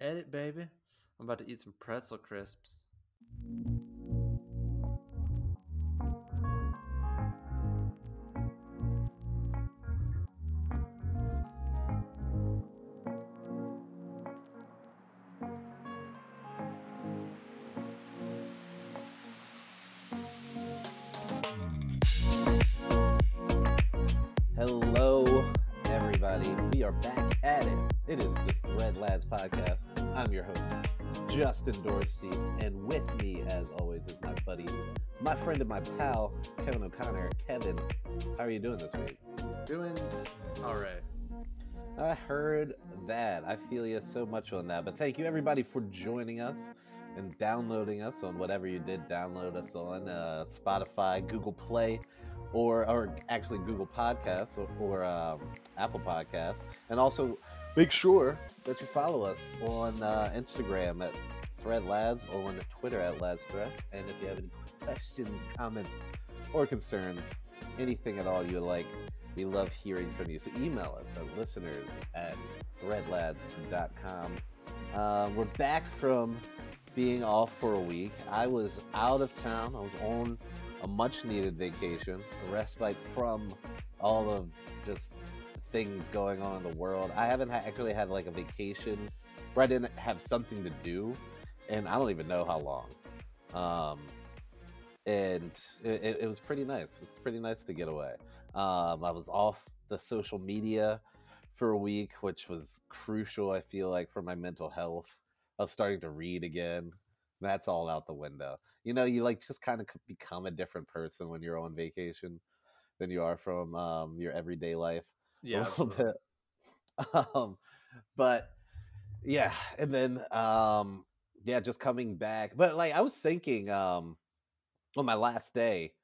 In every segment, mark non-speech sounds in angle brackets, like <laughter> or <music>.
Edit, baby. I'm about to eat some pretzel crisps. Justin Dorsey, and with me, as always, is my buddy, my friend and my pal, Kevin O'Connor. Kevin, how are you doing this week? Doing all right. I heard that. I feel you so much on that. But thank you, everybody, for joining us and downloading us on whatever you did. Download us on uh, Spotify, Google Play, or or actually Google Podcasts or, or um, Apple Podcasts, and also make sure that you follow us on uh, Instagram at Thread Lads or on Twitter at Lads Thread. And if you have any questions, comments, or concerns, anything at all you like, we love hearing from you. So email us at listeners at threadlads.com. Uh, we're back from being off for a week. I was out of town. I was on a much needed vacation, a respite from all of just things going on in the world. I haven't ha- actually had like a vacation where I didn't have something to do, and I don't even know how long. Um, and it, it, was pretty nice. It's pretty nice to get away. Um, I was off the social media for a week, which was crucial. I feel like for my mental health. I was starting to read again. That's all out the window. You know, you like just kind of become a different person when you're on vacation than you are from um, your everyday life. Yeah. a little absolutely. bit. <laughs> Um, but yeah, and then um, yeah, just coming back. But like I was thinking, um, on my last day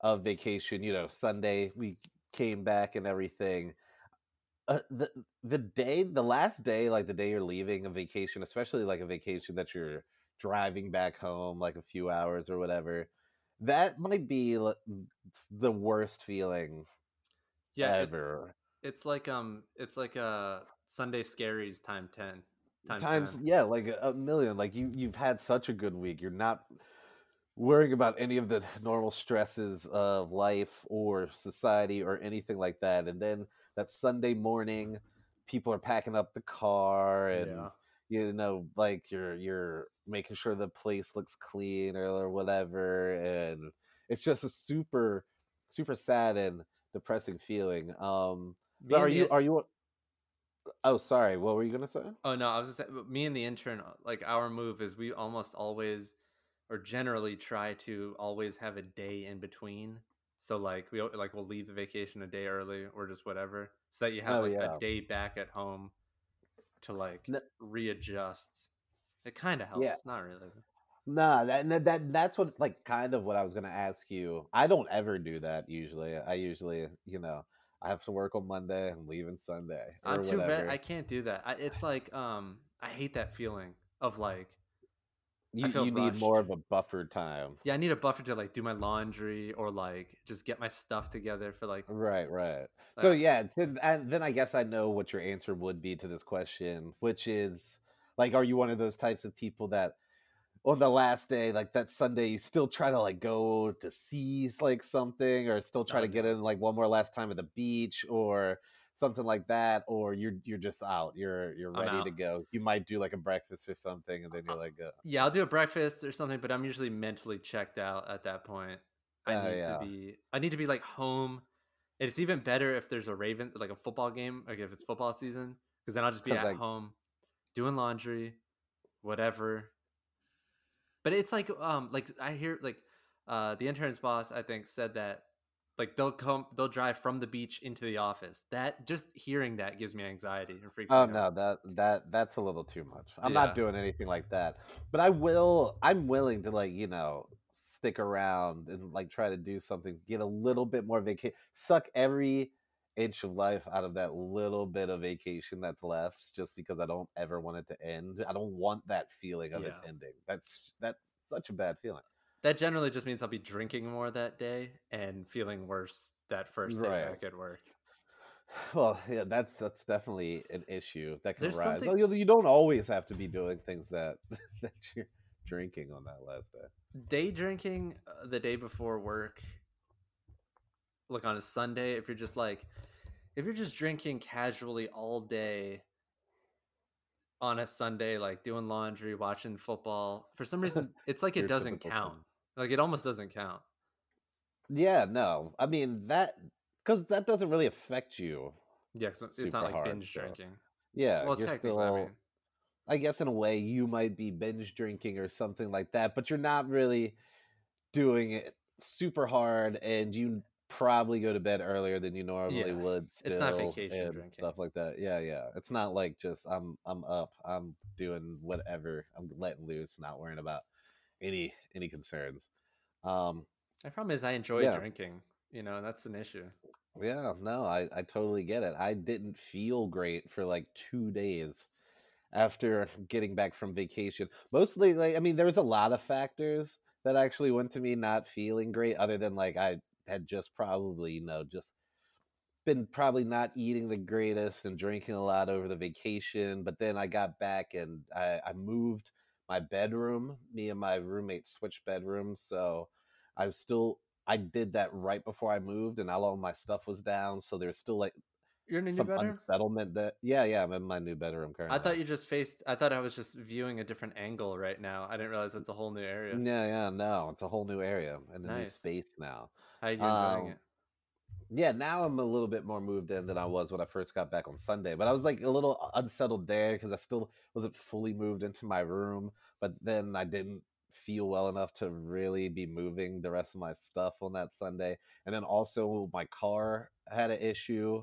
of vacation, you know, Sunday we came back and everything. Uh, the the day, the last day, like the day you're leaving a vacation, especially like a vacation that you're driving back home, like a few hours or whatever. That might be l- the worst feeling Yeah. it- ever. it's like um, it's like a Sunday Scaries time ten. Times, times 10. yeah like a, million like you you've had such a good week you're not worrying about any of the <laughs> normal stresses of life or society or anything like that and then that sunday morning people are packing up the car and Yeah. you know like you're you're making sure the place looks clean or, or whatever and it's just a super super sad and depressing feeling um are you are you oh sorry what were you gonna say Oh no, I was just saying, me and the intern, uh, like our move is we almost always, or generally try to always have a day in between. So like we like we'll leave the vacation a day early or just whatever, so that you have Oh, like yeah. a day back at home to like N- readjust. It kind of helps, Yeah. not really. Nah, that that that's what like kind of what I was gonna ask you. I don't ever do that usually. I usually, you know, I have to work on Monday and leaving Sunday I'm too whatever. red. I can't do that. I, it's like um, I hate that feeling of like you you need more of a buffer time. yeah, I need a buffer to like do my laundry or like just get my stuff together for like Right, right. So Uh, yeah, and then I guess I know what your answer would be to this question, which is like, are you one of those types of people that on the last day, like that Sunday, you still try to like go to see like something, or still try to get in like one more last time at the beach, or something like that, or you're you're just out, you're you're ready to go. You might do like a breakfast or something, and then you're like, uh, Yeah, I'll do a breakfast or something, but I'm usually mentally checked out at that point. I Oh, need yeah. to be I need to be like home. It's even better if there's a Raven like a football game, like if it's football season, because then I'll just be at like- home doing laundry, whatever. But it's like um like I hear like uh the intern's boss I think said that like they'll come they'll drive from the beach into the office. That just hearing that gives me anxiety and freaks Oh me out. Oh, no, that that that's a little too much. I'm Yeah. not doing anything like that. But I will I'm willing to like, you know, stick around and like try to do something, get a little bit more vacation, suck every inch of life out of that little bit of vacation that's left just because I don't ever want it to end. I don't want that feeling of it ending. That's that's such a bad feeling. That generally just means I'll be drinking more that day and feeling worse that first day Right. back at work. <sighs> Well, yeah, that's that's definitely an issue that can There's arise. something- Oh, You, you don't always have to be doing things that <laughs> that you're drinking on that last day. day drinking uh, the day before work like on a sunday if you're just like if you're just drinking casually all day on a sunday like doing laundry watching football for some <laughs> reason it's like it doesn't count like it almost doesn't count Yeah, no, I mean that because that doesn't really affect you. yeah 'cause it's Super not like hard, binge so- drinking Yeah, well you're technically still. i mean I guess in a way you might be binge drinking or something like that, but you're not really doing it super hard, and you probably go to bed earlier than you normally Yeah, would. it's not vacation drinking. stuff like that. Yeah, yeah. It's not like just I'm I'm up, I'm doing whatever, I'm letting loose, not worrying about any any concerns. Um, my problem is i enjoy Yeah. drinking you know that's an issue Yeah, no, I, I totally get it. I didn't feel great for like two days after <laughs> getting back from vacation. Mostly, like, I mean, there was a lot of factors that actually went to me not feeling great, other than like I had just probably, you know, just been probably not eating the greatest and drinking a lot over the vacation. But then I got back and I, I moved my bedroom. Me and my roommate switched bedrooms. So I was still I did that right before I moved, and all of my stuff was down. So there's still like you're in a new some bedroom unsettlement. That yeah, yeah, I'm in my new bedroom currently. i thought you just faced i thought i was just viewing a different angle right now i didn't realize it's a whole new area Yeah, yeah, no, it's a whole new area and a new space now. How you enjoying Um, it Yeah, now I'm a little bit more moved in than I was when I first got back on Sunday. But I was like a little unsettled there because I still wasn't fully moved into my room. But then I didn't feel well enough to really be moving the rest of my stuff on that Sunday. And then also my car had an issue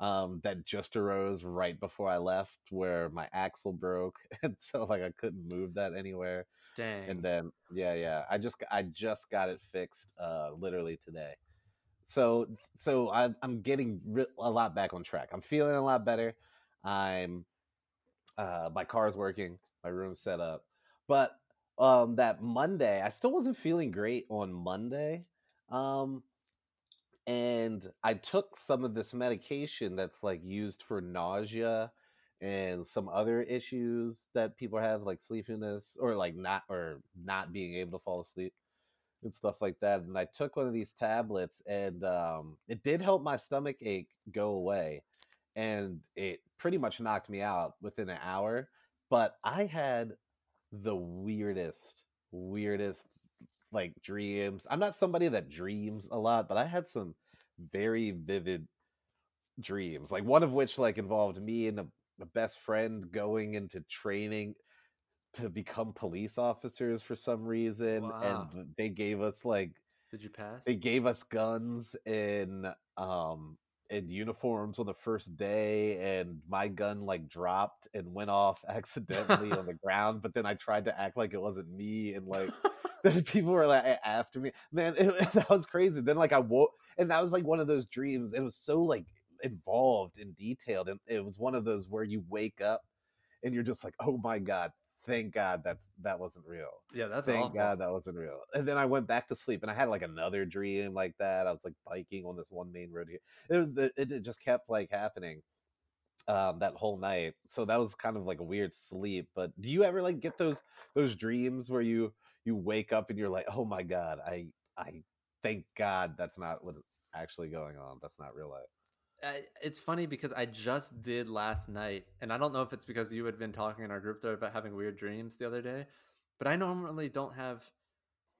um, that just arose right before I left, where my axle broke, <laughs> and so like I couldn't move that anywhere. Dang. And then yeah yeah i just i just got it fixed uh literally today. So so i'm, I'm getting re- a lot back on track. I'm feeling a lot better. I'm uh my car's working my room's set up. But um that monday i still wasn't feeling great on monday um and i took some of this medication that's like used for nausea and some other issues that people have like sleepiness or like not or not being able to fall asleep and stuff like that and i took one of these tablets and um, it did help my stomach ache go away and it pretty much knocked me out within an hour but i had the weirdest weirdest like dreams. I'm not somebody that dreams a lot but i had some very vivid dreams like one of which like involved me and a, a best friend going into training to become police officers for some reason Wow. and they gave us like did you pass? they gave us guns in um in uniforms on the first day and my gun like dropped and went off <laughs> accidentally on the <laughs> ground but then i tried to act like it wasn't me and like <laughs> then people were like after me. Man it, that was crazy. Then like i woke and that was like one of those dreams. It was so like involved and detailed and it was one of those where you wake up and you're just like oh my god thank god that's that wasn't real yeah that's Thank awful. God that wasn't real. And then I went back to sleep, and I had like another dream like that. I was like biking on this one main road here. It was it, it just kept like happening um that whole night. So that was kind of like a weird sleep. But do you ever like get those those dreams where you you wake up and you're like, oh my God, I I thank God that's not what's actually going on. That's not real life. I- it's funny because I just did last night, and I don't know if it's because you had been talking in our group there about having weird dreams the other day, but I normally don't have.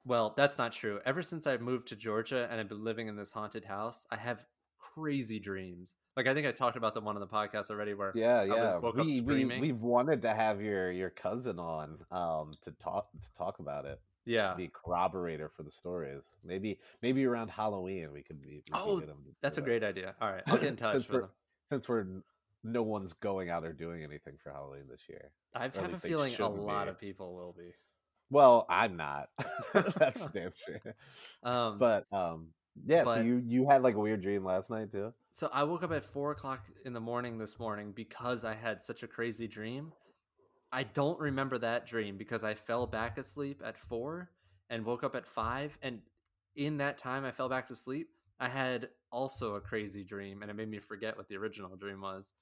Well, that's not true. Ever since I moved to Georgia and I've been living in this haunted house, I have crazy dreams. Like I think I talked about the one on the podcast already, where Yeah, yeah. woke up we, we we've wanted to have your your cousin on um to talk to talk about it. Yeah, be corroborator for the stories. Maybe maybe around Halloween we could be. Oh, get 'em to do that's a that. great idea. All right, <laughs> I'll get in touch Since we're- them. Since we're no one's going out or doing anything for Halloween this year. I have a feeling a lot be. of people will be. Well, I'm not. <laughs> <laughs> that's for damn sure. Um, But um, yeah. so you you had like a weird dream last night too. So I woke up at four o'clock in the morning this morning because I had such a crazy dream. I don't remember that dream because I fell back asleep at four and woke up at five. And in that time I fell back to sleep, I had also a crazy dream, and it made me forget what the original dream was.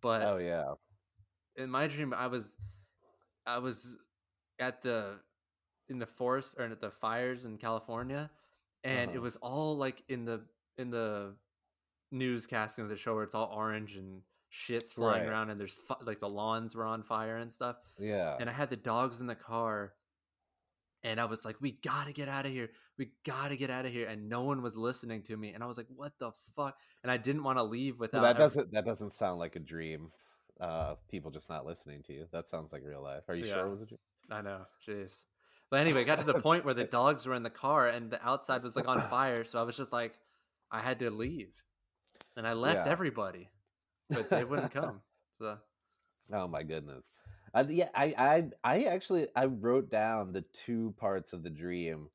But Oh yeah. in my dream, I was, I was at the in the forest or at the fires in California, and it Uh-huh. was all like in the in the newscasting of the show where it's all orange and shit's flying Right. around, and there's fi- like the lawns were on fire and stuff Yeah. and I had the dogs in the car, and I was like, "We gotta get out of here! We gotta get out of here!" And no one was listening to me, and I was like, "What the fuck?" And I didn't want to leave Well, without. that doesn't that doesn't sound like a dream. Uh, people just not listening to you. That sounds like real life. Are you sure it was a dream? I know, jeez. But anyway, got to the <laughs> point where the dogs were in the car, and the outside was like on <laughs> fire. So I was just like, I had to leave, and I left Yeah. everybody, but they wouldn't come. So Oh my goodness. I, yeah, I, I, I actually I wrote down the two parts of the dream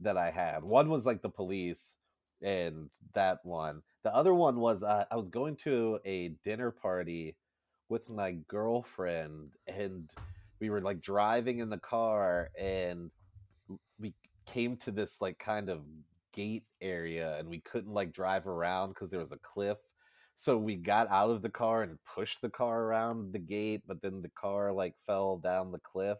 that I had. One was like the police, and that one. The other one was uh, I was going to a dinner party with my girlfriend, and we were like driving in the car, and we came to this like kind of gate area, and we couldn't like drive around because there was a cliff. So we got out of the car and pushed the car around the gate, but then the car like fell down the cliff.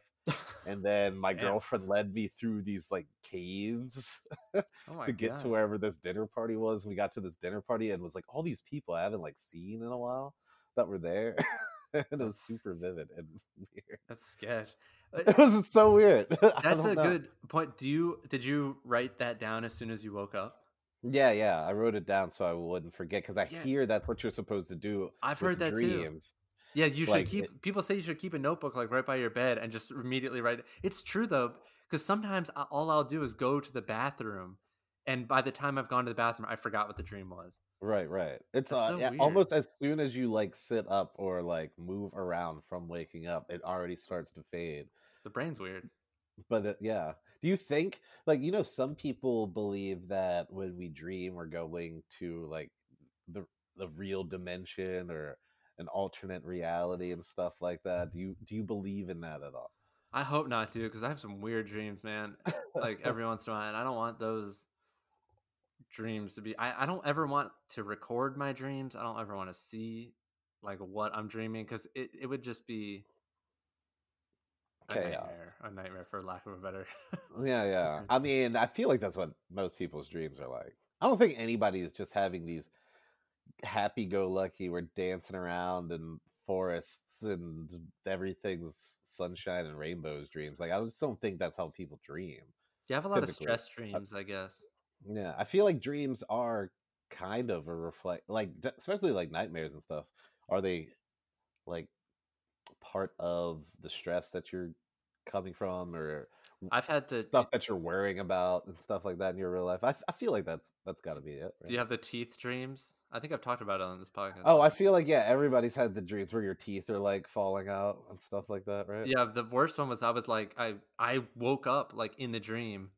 And then my <laughs> girlfriend led me through these like caves <laughs> oh to get God. to wherever this dinner party was. We got to this dinner party and was like all these people I haven't like seen in a while that were there. <laughs> and it was super vivid and weird. That's sketch. Uh, It was so weird. That's a know. good point. Do you did you write that down as soon as you woke up? Yeah, yeah. I wrote it down so I wouldn't forget because I Yeah. hear that's what you're supposed to do. I've heard that too. dreams. Yeah, you should Like, keep. it- people say you should keep a notebook like right by your bed and just immediately write. it. It's true though, because sometimes I- all I'll do is go to the bathroom, and by the time I've gone to the bathroom, I forgot what the dream was. Right, right. It's uh, so yeah, almost as soon as you like sit up or like move around from waking up, it already starts to fade. The brain's weird. But it, yeah, do you think like you know some people believe that when we dream we're going to like the the real dimension or an alternate reality and stuff like that? Do you do you believe in that at all? I hope not, dude, because I have some weird dreams, man. Like every <laughs> once in a while, and I don't want those dreams to be. I, I don't ever want to record my dreams. I don't ever want to see like what I'm dreaming because it, it would just be a Chaos. nightmare. A nightmare, for lack of a better. <laughs> Yeah, yeah. I mean, I feel like that's what most people's dreams are like. I don't think anybody is just having these happy go lucky, we're dancing around in forests and everything's sunshine and rainbows dreams. Like, I just don't think that's how people dream. you have a lot of stress dreams, I guess. Yeah, I feel like dreams are kind of a reflect, like, especially like nightmares and stuff. Are they like part of the stress that you're coming from or I've had the. stuff that you're worrying about and stuff like that in your real life. I, I feel like that's that's got to be it. Do you have the teeth dreams? I think I've talked about it on this podcast. Oh, I feel like yeah, everybody's had the dreams where your teeth are like falling out and stuff like that, right? Yeah, the worst one was I was like I I woke up like in the dream,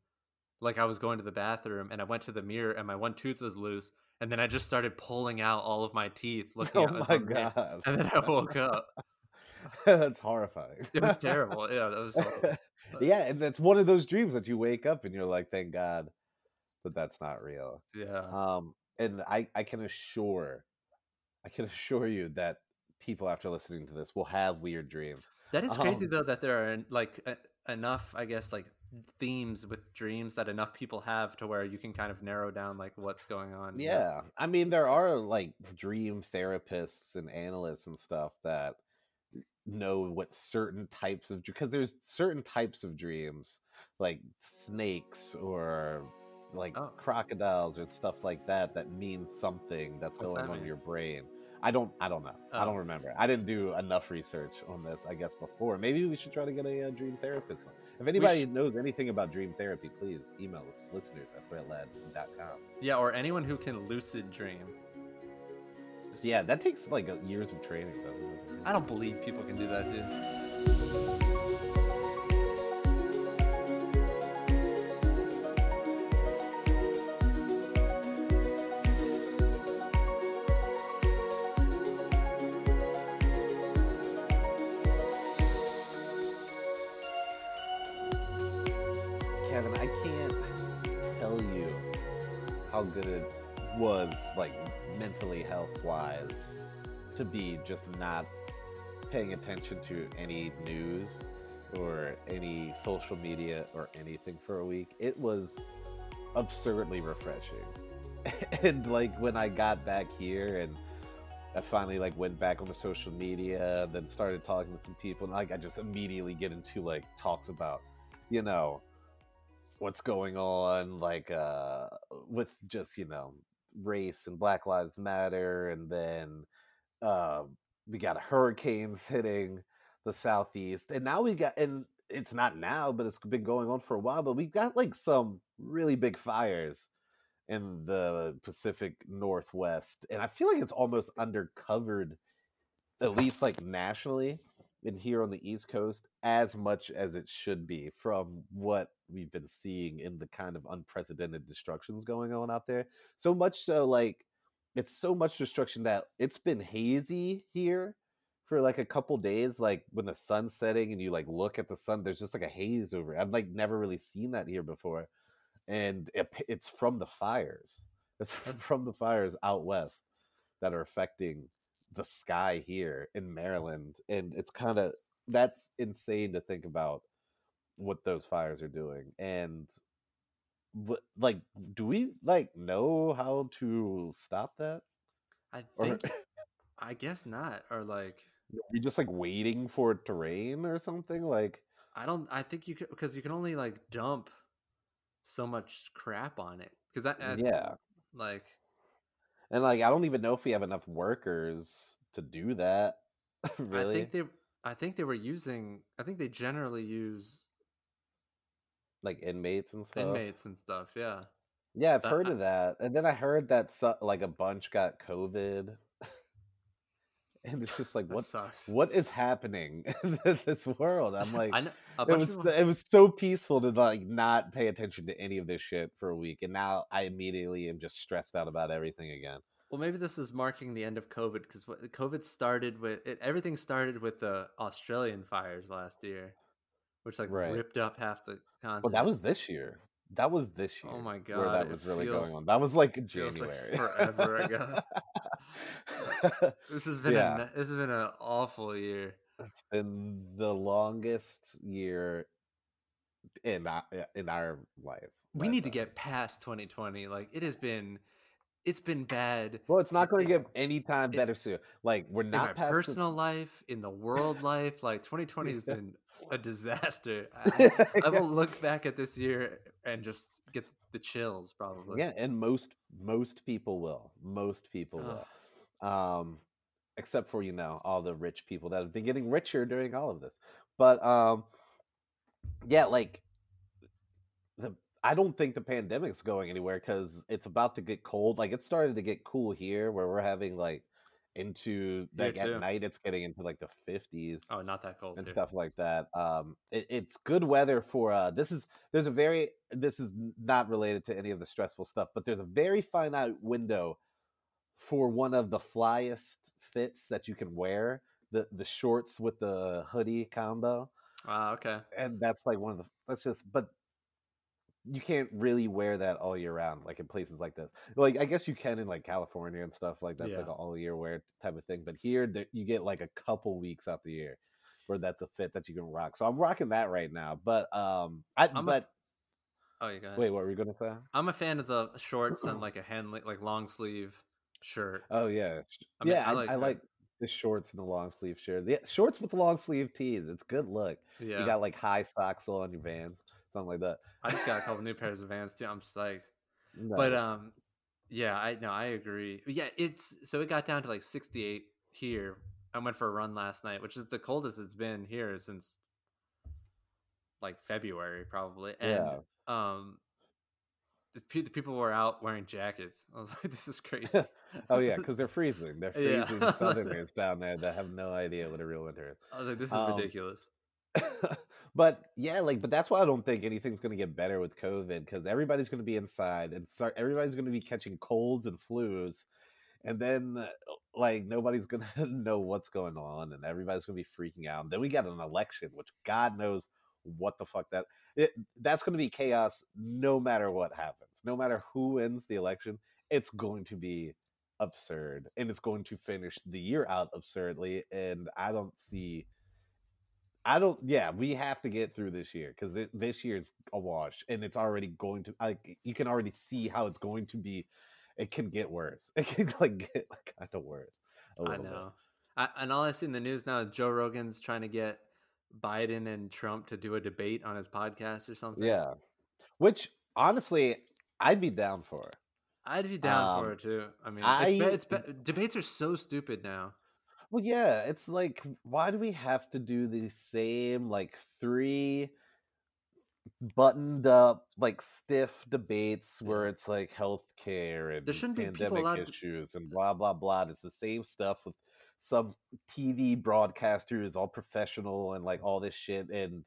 like I was going to the bathroom and I went to the mirror and my one tooth was loose and then I just started pulling out all of my teeth, <laughs> looking Oh at my on the mirror, god, and then I woke up. <laughs> that's horrifying. It was <laughs> terrible. Yeah, that was. horrible. yeah, and that's one of those dreams that you wake up and you're like, thank God that that's not real. Yeah, Um, and I I can assure, I can <laughs> assure you that people after listening to this will have weird dreams. that is crazy um, though that there are like e- enough, I guess, like themes with dreams that enough people have to where you can kind of narrow down like what's going on. know? Yeah. I mean, there are like dream therapists and analysts and stuff that know what certain types of because there's certain types of dreams like snakes or like Oh. crocodiles or stuff like that that means something that's What's going that on in your brain. I don't I don't know. I don't Oh. remember. I didn't do enough research on this I guess before. Maybe we should try to get a, uh dream therapist. on. If anybody sh- knows anything about dream therapy, please email us listeners at threadlads.com. yeah, or anyone who can lucid dream. Yeah, that takes like years of training, it? I don't believe people can do that too. Wise, to be just not paying attention to any news or any social media or anything for a week. It was absurdly refreshing. <laughs> and like when I got back here and I finally like went back on the social media, then started talking to some people, and like I just immediately get into like talks about, you know, what's going on, like uh with just, you know, race and Black Lives Matter, and then uh, we got hurricanes hitting the southeast, and now we got and it's not now, but it's been going on for a while. But we've got like some really big fires in the Pacific Northwest, and I feel like it's almost undercovered, at least like nationally, and here on the East Coast, as much as it should be from what we've been seeing in the kind of unprecedented destructions going on out there. So much so, like it's so much destruction that it's been hazy here for like a couple days like when the sun's setting and you like look at the sun there's just like a haze over it. I've like never really seen that here before and it, it's from the fires. It's <laughs> from the fires out west that are affecting the sky here in maryland and it's kind of that's insane to think about what those fires are doing and like do we like know how to stop that I or think I guess not. Or like are we just like waiting for it to rain or something like I don't. I think you could because you can only like dump so much crap on it. Because that uh, yeah like and like i don't even know if we have enough workers to do that <laughs> really I think they I think they were using. I think they generally use like inmates and stuff inmates and stuff. Yeah. yeah i've heard of that and then i heard that so, like a bunch got covid and it's just like what sucks. what is happening <laughs> in this world i'm <laughs> like I know it was people, it was so peaceful to like not pay attention to any of this shit for a week and now i immediately am just stressed out about everything again Well, maybe this is marking the end of COVID because COVID started with it. Everything started with the Australian fires last year, which like Right. ripped up half the continent. well that was this year that was this oh year Oh my god, where that was really feels- going on that was like feels like january forever ago. <laughs> This has been Yeah. a, this has been an awful year. it's been the longest year in uh, our, in our life We need to uh get past 2020. Like it has been, it's been bad well it's not going to get any time better soon like we're in my not past the- personal life, in the world life. Like 2020 has <laughs> been a disaster. <laughs> I, I will look back at this year and just get the chills probably. Yeah, and most most people will. Most people will. Um except for, you know, all the rich people that have been getting richer during all of this. But um yeah, like the I don't think the pandemic's going anywhere cuz it's about to get cold. Like it started to get cool here where we're having like into Here like at too. night it's getting into like the 50s Oh, not that cold. and here. stuff like that. Um, it, it's good weather for uh, this is there's a very this is not related to any of the stressful stuff, but there's a very finite window for one of the flyest fits that you can wear the the shorts with the hoodie combo, Ah, okay. and that's like one of the that's just but. You can't really wear that all year round, like in places like this. Like I guess you can in like California and stuff like that's like an all year wear type of thing. But here, there, you get like a couple weeks out the year where that's a fit that you can rock. So I'm rocking that right now. But um, I I'm a but Oh, you got wait, what were you gonna say? I'm a fan of the shorts and like a <clears throat> hand like long sleeve shirt. Oh yeah, I mean, yeah. I I, like I like the shorts and the long sleeve shirt. Yeah, shorts with the long sleeve tees. It's good look. Yeah. You got like high socks on your Vans, something like that. I just got a couple new pairs of Vans too. I'm psyched. But um, yeah, I no, I agree. Yeah, it's so it got down to like 68 here. I went for a run last night, which is the coldest it's been here since like February probably. And Yeah. um, the, the people were out wearing jackets. I was <laughs> like, this is crazy. <laughs> oh yeah, because they're freezing. They're <laughs> Yeah. freezing Southerners down there that have no idea what a real winter is. I was like, this is Um, ridiculous. But yeah, like, but that's why I don't think anything's going to get better with COVID because everybody's going to be inside and start. Everybody's going to be catching colds and flus, and then uh, like nobody's going <laughs> to know what's going on, and everybody's going to be freaking out. And then we got an election, which God knows what the fuck that it, that's going to be chaos no matter what happens. No matter who wins the election, it's going to be absurd and it's going to finish the year out absurdly and I don't see I don't yeah, we have to get through this year cuz this year's a wash and it's already going to like you can already see how it's going to be it can get worse. <laughs> It can like get like, kind of worse. I know. I, and all I see in the news now is Joe Rogan's trying to get Biden and Trump to do a debate on his podcast or something. Yeah. Which honestly, I'd be down for. I'd be down um, for it too. I mean, I, it's, it's debates are so stupid now. Well, yeah, it's like, why do we have to do the same like three buttoned up, like stiff debates where it's like healthcare and there shouldn't pandemic be issues and blah blah blah. It's the same stuff with some TV broadcaster broadcasters, all professional and like all this shit, and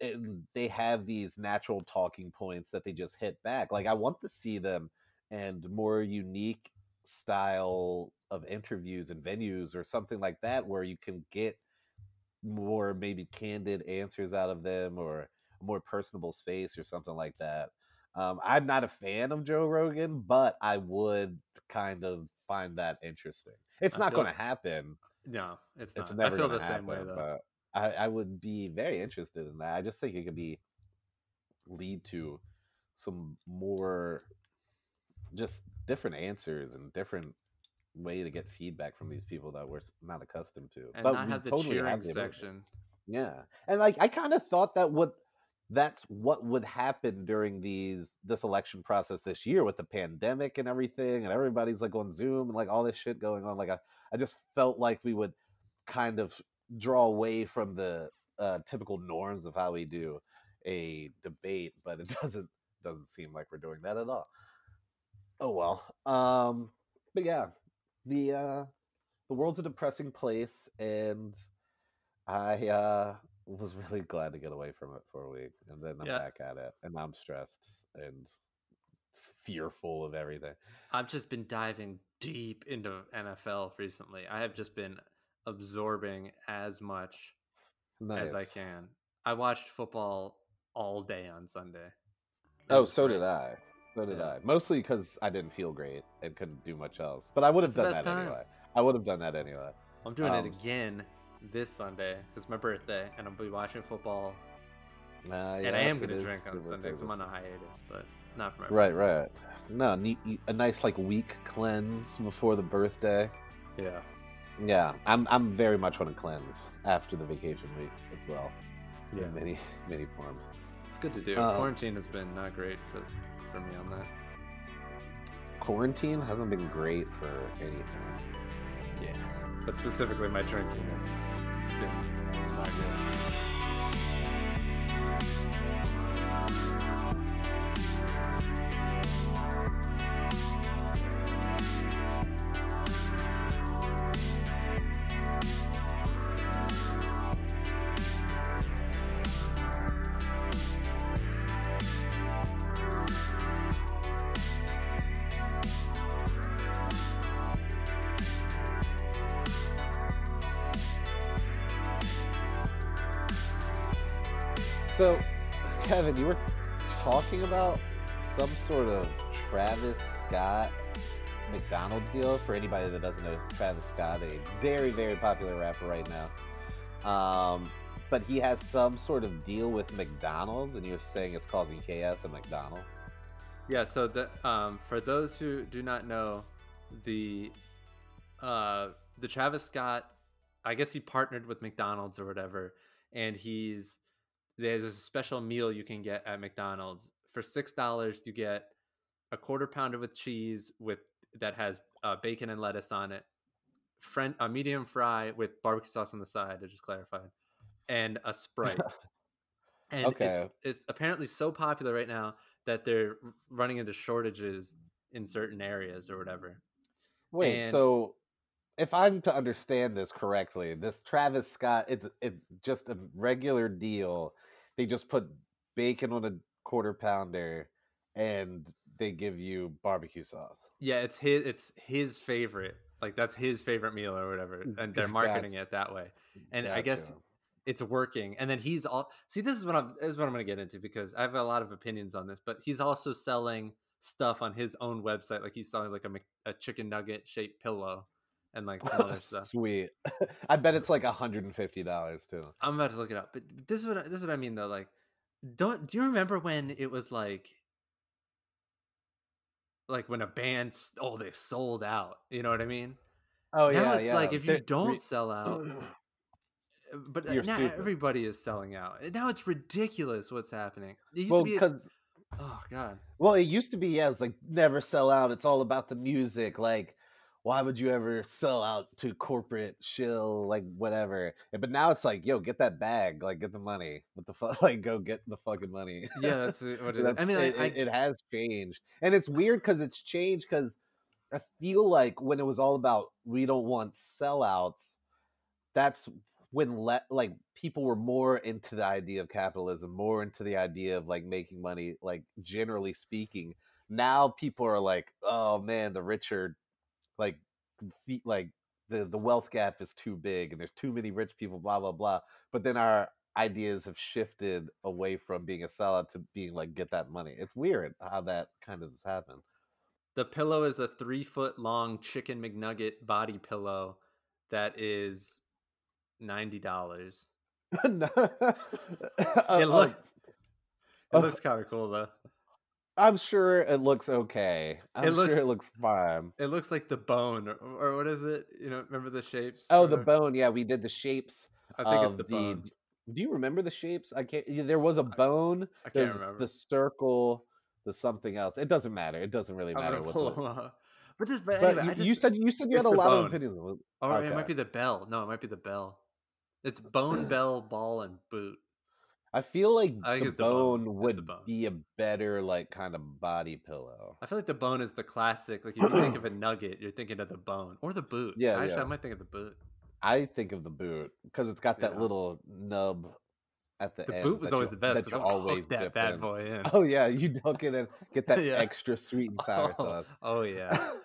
and they have these natural talking points that they just hit back. Like I want to see them and more unique style of interviews and venues or something like that where you can get more maybe candid answers out of them or a more personable space or something like that. Um, I'm not a fan of Joe Rogan, but I would kind of find that interesting. It's not going to happen. No, it's not. It's never I feel the happen, same way though. I, I would be very interested in that. I just think it could be lead to some more just different answers and different way to get feedback from these people that we're not accustomed to. And but not have the totally cheering have the section. Yeah, and like I kind of thought that would that's what would happen during these this election process this year with the pandemic and everything, and everybody's like on Zoom and like all this shit going on. Like I, I just felt like we would kind of draw away from the uh, typical norms of how we do a debate, but it <laughs> doesn't doesn't seem like we're doing that at all. Oh well. Um, but yeah, the uh, the world's a depressing place, and I uh, was really glad to get away from it for a week, and then I'm yeah. back at it, and I'm stressed and fearful of everything. I've just been diving deep into NFL recently. I have just been absorbing as much nice. as I can. I watched football all day on Sunday. oh, so great. did I. So did. I. Mostly because I didn't feel great and couldn't do much else. But I would have done that time. anyway. I would have done that anyway. I'm doing um, it again this Sunday because it's my birthday, and I'll be watching football. Uh, yes, and I am going to drink on Sunday because I'm on a hiatus, but not for my right, birthday. right. Right. No, neat, a nice like week cleanse before the birthday. Yeah, yeah. I'm I'm very much want to cleanse after the vacation week as well. Yeah, in many many forms. It's good to do. Um, Quarantine has been not great for for me on that. Quarantine hasn't been great for anything. Yeah, but specifically my drinking has been not good. Sort of Travis Scott McDonald's deal for anybody that doesn't know Travis Scott, a very, very popular rapper right now. Um, but he has some sort of deal with McDonald's, and you're saying it's causing chaos at McDonald's. Yeah. So the um, for those who do not know, the uh, the Travis Scott, I guess he partnered with McDonald's or whatever, and he's there's a special meal you can get at McDonald's for six dollars. You get a quarter pounder with cheese with that has uh, bacon and lettuce on it, friend a medium fry with barbecue sauce on the side. I just clarified, and a sprite. <laughs> and okay. it's it's apparently so popular right now that they're running into shortages in certain areas or whatever. Wait, and, so if I'm to understand this correctly, this Travis Scott, it's it's just a regular deal they just put bacon on a quarter pounder and they give you barbecue sauce. Yeah, it's his it's his favorite. Like that's his favorite meal or whatever, mm, and they're <laughs> marketing gotcha. it that way. And gotcha. I guess it's working, and then he's all see. This is what I'm. This is what I'm going to get into because I have a lot of opinions on this. But he's also selling stuff on his own website, like he's selling like a, a chicken nugget shaped pillow and like some other <laughs> stuff. Sweet. <laughs> I bet it's like $150 too. I'm about to look it up, but this is what this is what I mean though. Like, don't do you remember when it was like, like when a band oh they sold out? You know what I mean? Oh now yeah, it's yeah. like if you They- don't re- sell out, <clears throat> but uh, You're now stupid. everybody is selling out. Now it's ridiculous what's happening. It used well, to be because oh god. well, it used to be yeah, it's like never sell out. It's all about the music. Like, why would you ever sell out to corporate shill? Like whatever. But now it's like, yo, get that bag. Like, get the money. What the fuck? <laughs> Like, go get the fucking money. Yeah, <laughs> that's what it is. I That's- mean, it, I, it, it has changed, and it's weird because it's changed because I feel like when it was all about we don't want sellouts, that's when let like people were more into the idea of capitalism, more into the idea of like making money. Like generally speaking, now people are like, oh man, the rich are like fe- like the the wealth gap is too big, and there's too many rich people, blah blah blah. But then our ideas have shifted away from being a sellout to being like get that money. It's weird how that kind of has happened. the pillow is a three foot long chicken McNugget body pillow that is ninety dollars. <laughs> It Uh, look, it uh, looks kind of cool though. I'm sure it looks okay. I'm looks- sure it looks fine. It looks like the bone, or, or what is it? You know, remember the shapes? Oh, the bone. Yeah, we did the shapes. I think it's of the bone. Do you remember the shapes? I can't. yeah, There was a bone. I can't There's remember. the circle. The something else. It doesn't matter. It doesn't really matter what. The. But this, but, but anyway, I you, just, you said you said you had a the lot of bone. opinions. on it. it might be the bell. No, it might be the bell. It's uh, bone, <clears throat> bell, ball, and boot. I feel like I the it's the bone. bone would the bone. be a better like kind of body pillow. I feel like the bone is the classic. Like if you think of a <clears throat> nugget, you're thinking of the bone or the boot. Yeah, actually, yeah. I might think of the boot. I think of the boot because it's got that Yeah. little nub at the, The end. The boot was always the best that you always that dip bad in. boy in. Oh yeah, you dunk it and get <laughs> that Yeah. extra sweet and sour Oh, sauce. Oh yeah, <laughs>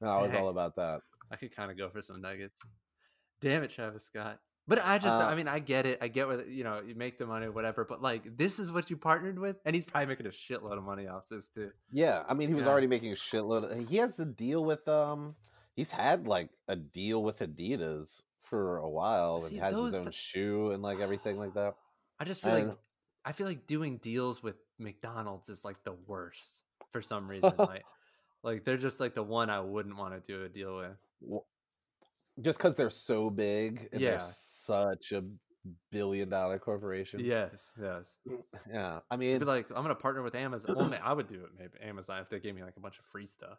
no, I was all about that. I could kind of go for some nuggets. Damn it, Travis Scott. But I just, Uh, I mean, I get it. I get what you know. You make the money, whatever. But like, this is what you partnered with, and he's probably making a shitload of money off this too. Yeah, I mean, he was Yeah. already making a shitload. Of, he has a deal with um, he's had like a deal with Adidas for a while See, and has his own shoe and like everything like that. <sighs> I just feel like I feel like doing deals with McDonald's is like the worst for some reason. like, <laughs> like they're just like the one I wouldn't want to do a deal with. Just because they're so big and Yeah. they're such a billion dollar corporation. Yes, yes. Mm, yeah. I mean, be like, I'm gonna partner with Amazon. Well, ma- I would do it maybe Amazon if they gave me like a bunch of free stuff.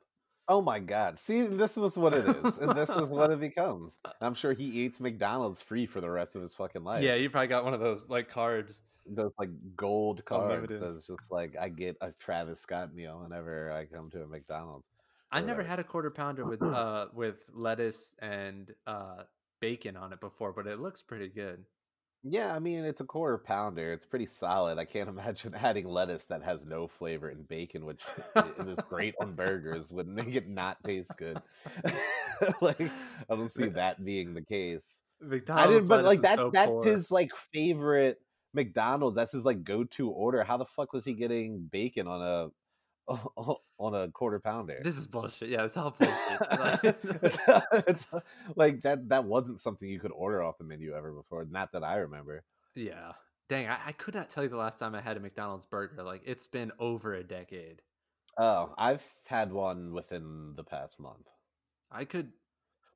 Oh my god. See, this was what it is. and this is what it becomes. <laughs> I'm sure he eats McDonald's free for the rest of his fucking life. Yeah, you probably got one of those like cards. Those like gold cards Unlimited. that's just like I get a Travis Scott meal whenever I come to a McDonald's. I never had a quarter pounder with <clears throat> uh with lettuce and uh bacon on it before, but it looks pretty good. Yeah, I mean it's a quarter pounder. It's pretty solid. I can't <laughs> imagine adding lettuce that has no flavor and bacon, which is great <laughs> on burgers, would make it not taste good. <laughs> like I don't see that being the case. McDonald's I didn't, but like that so that's poor. his like favorite McDonald's. That's his like go to order. How the fuck was he getting bacon on a <laughs> on a quarter pounder? This is bullshit. Yeah, it's all <laughs> bullshit. Like- <laughs> it's like that that wasn't something you could order off the menu ever before. Not that I remember. yeah. Dang, I, I could not tell you the last time I had a McDonald's burger. Like it's been over a decade. Oh, I've had one within the past month. I could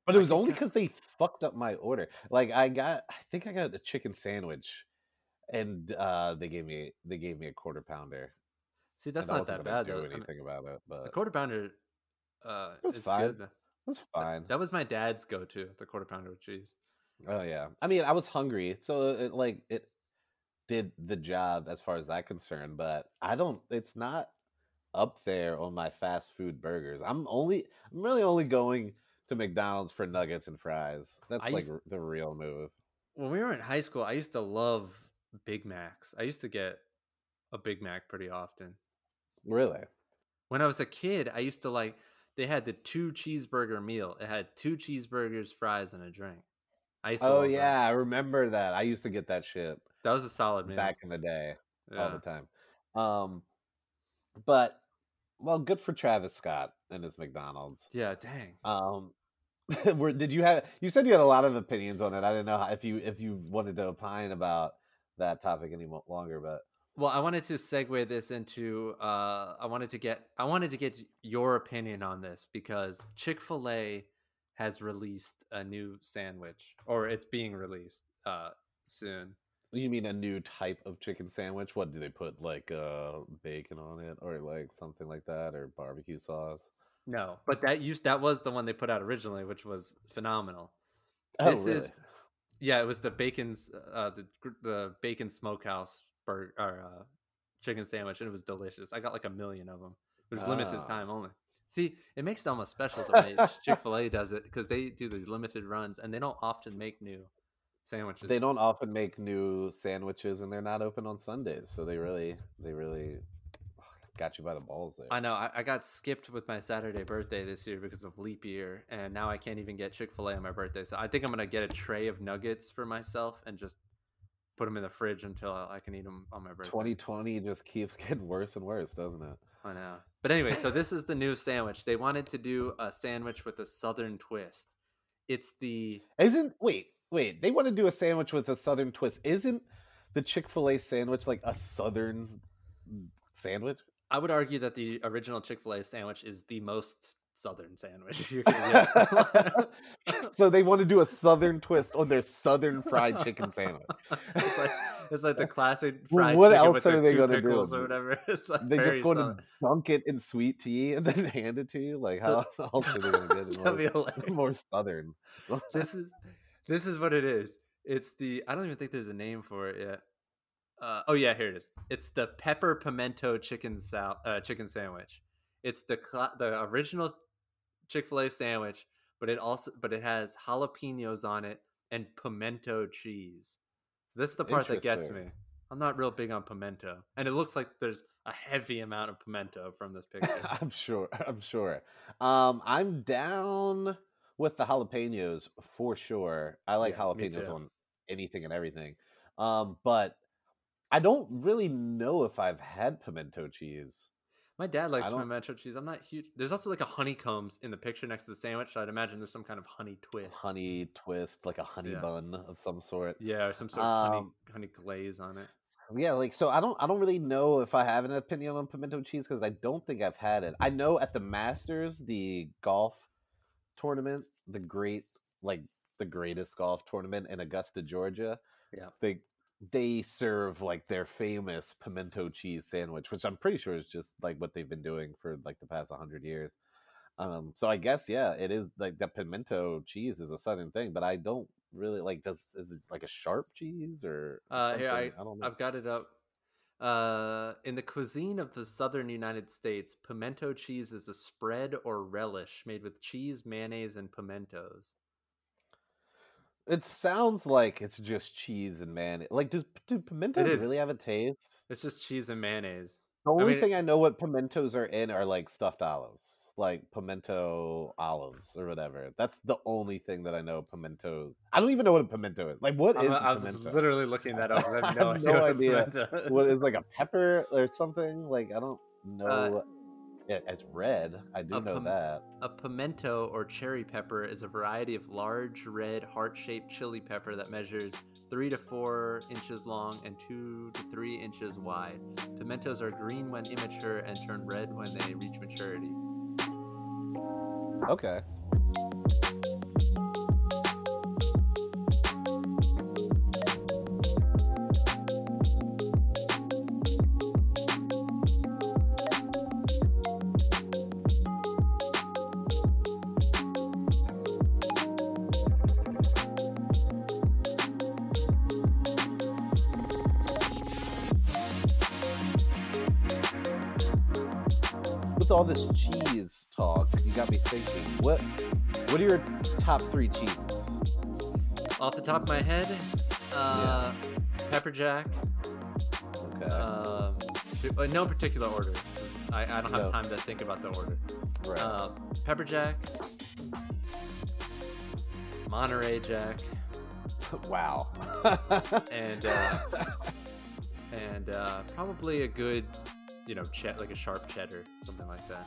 But it was only because they fucked up my order. Like I got, I think I got a chicken sandwich, and uh they gave me they gave me a quarter pounder. See that's not that bad do though. I mean, anything about it, but the quarter pounder uh is fine. good. it's That- fine. That was my dad's go to, the quarter pounder with cheese. Oh yeah. I mean, I was hungry, so it like it did the job as far as that concerned, but I don't it's not up there on my fast food burgers. I'm only I'm really only going to McDonald's for nuggets and fries. That's I like used- the real move. When we were in high school, I used to love Big Macs. I used to get a Big Mac pretty often. Really? When I was a kid, I used to like they had the two cheeseburger meal. It had two cheeseburgers, fries, and a drink. I used to Oh love that. yeah, I remember that. I used to get that shit that was a solid meal. back in the day all the time. Um, but well, good for Travis Scott and his McDonald's. yeah, dang. Um, <laughs> were, did you have? You said you had a lot of opinions on it. I didn't know how, if you if you wanted to opine about that topic any longer, but Well, I wanted to segue this into uh I wanted to get I wanted to get your opinion on this because Chick-fil-A has released a new sandwich or it's being released uh soon. you mean a new type of chicken sandwich? What do they put like uh bacon on it or like something like that or barbecue sauce? No, but that used that was the one they put out originally, which was phenomenal. Oh, This really? is yeah, it was the bacon's uh the the bacon smokehouse burger or uh chicken sandwich and it was delicious. I got like a million of them. It was limited Ah. time only. See, it makes it almost special the way <laughs> Chick-fil-A does it because they do these limited runs and they don't often make new sandwiches. They don't often make new sandwiches, and they're not open on Sundays, so they really, they really <sighs> got you by the balls there. I know. I, I got skipped with my Saturday birthday this year because of leap year, and now I can't even get Chick Fil A on my birthday. So I think I'm gonna get a tray of nuggets for myself and just put them in the fridge until I can eat them on my birthday. 2020 just keeps getting <laughs> worse and worse, doesn't it? I know. But anyway, so this is the new sandwich. They wanted to do a sandwich with a southern twist. It's the Isn't wait, wait? They want to do a sandwich with a southern twist. Isn't the Chick Fil A sandwich like a southern mm, sandwich? I would argue that the original Chick Fil A sandwich is the most southern sandwich. You can get. so they want to do a southern twist on their southern fried chicken <laughs> sandwich. it's like it's like the <laughs> classic fried Well, what chicken else with are they two gonna do pickles with or whatever. <laughs> It's like They just want to dunk it in sweet tea and then hand it to you. Like So- how else are they going to get it more, more southern? this is this is what it is. It's the I don't even think there's a name for it yet. Uh, oh yeah, here it is. It's the pepper pimento chicken sal- uh, chicken sandwich. It's the cla the original Chick Fil A sandwich, but it also but it has jalapenos on it and pimento cheese. This is the part that gets me. I'm not real big on pimento, and it looks like there's a heavy amount of pimento from this <laughs> picture. I'm sure. I'm sure. Um, I'm down with the jalapenos for sure. I like Yeah, jalapenos on anything and everything. Um, but I don't really know if I've had pimento cheese. My dad likes pimento cheese. I'm not huge. There's also like a honeycombs in the picture next to the sandwich. So I'd imagine there's some kind of honey twist. Honey twist, like a honey Yeah. bun of some sort. Yeah, or some sort of honey, Um, honey glaze on it. Yeah, like so I don't I don't really know if I have an opinion on pimento cheese because I don't think I've had it. I know at the Masters, the golf tournament, the great like the greatest golf tournament in Augusta, Georgia. Yeah. They they serve like their famous pimento cheese sandwich, which I'm pretty sure is just like what they've been doing for like the past 100 years. Um so I guess yeah, it is like the pimento cheese is a southern thing, but I don't really like does is it like a sharp cheese or Uh, here I. I don't know. I've got it up. Uh, in the cuisine of the southern United States, pimento cheese is a spread or relish made with cheese, mayonnaise, and pimentos. It sounds like it's just cheese and mayonnaise. Like, does do pimentos really have a taste? It's just cheese and mayonnaise. The only mean, thing I know what pimentos are in are like stuffed olives, like pimento olives or whatever. That's the only thing that I know pimentos. I don't even know what a pimento is. Like, what is I'm, I was pimento? literally looking that up. I have <laughs> no I have <laughs> idea. no what idea pimento what is like a pepper or something? Like, I don't know. Uh, Yeah, it's red. I do a know pim- that. A pimento or cherry pepper is a variety of large, red, heart shaped chili pepper that measures 3 to 4 inches long and 2 to 3 inches wide. Pimentos are green when immature and turn red when they reach maturity. Okay. With all this cheese talk, you got me thinking. What What are your top three cheeses? Off the top of my head, uh, pepper jack. Okay. Um, uh, no particular order. I, I don't have No. time to think about the order. right. Uh, pepper jack, Monterey Jack, <laughs> wow. and uh, <laughs> and uh, probably a good, you know, chet like a sharp cheddar, something like that.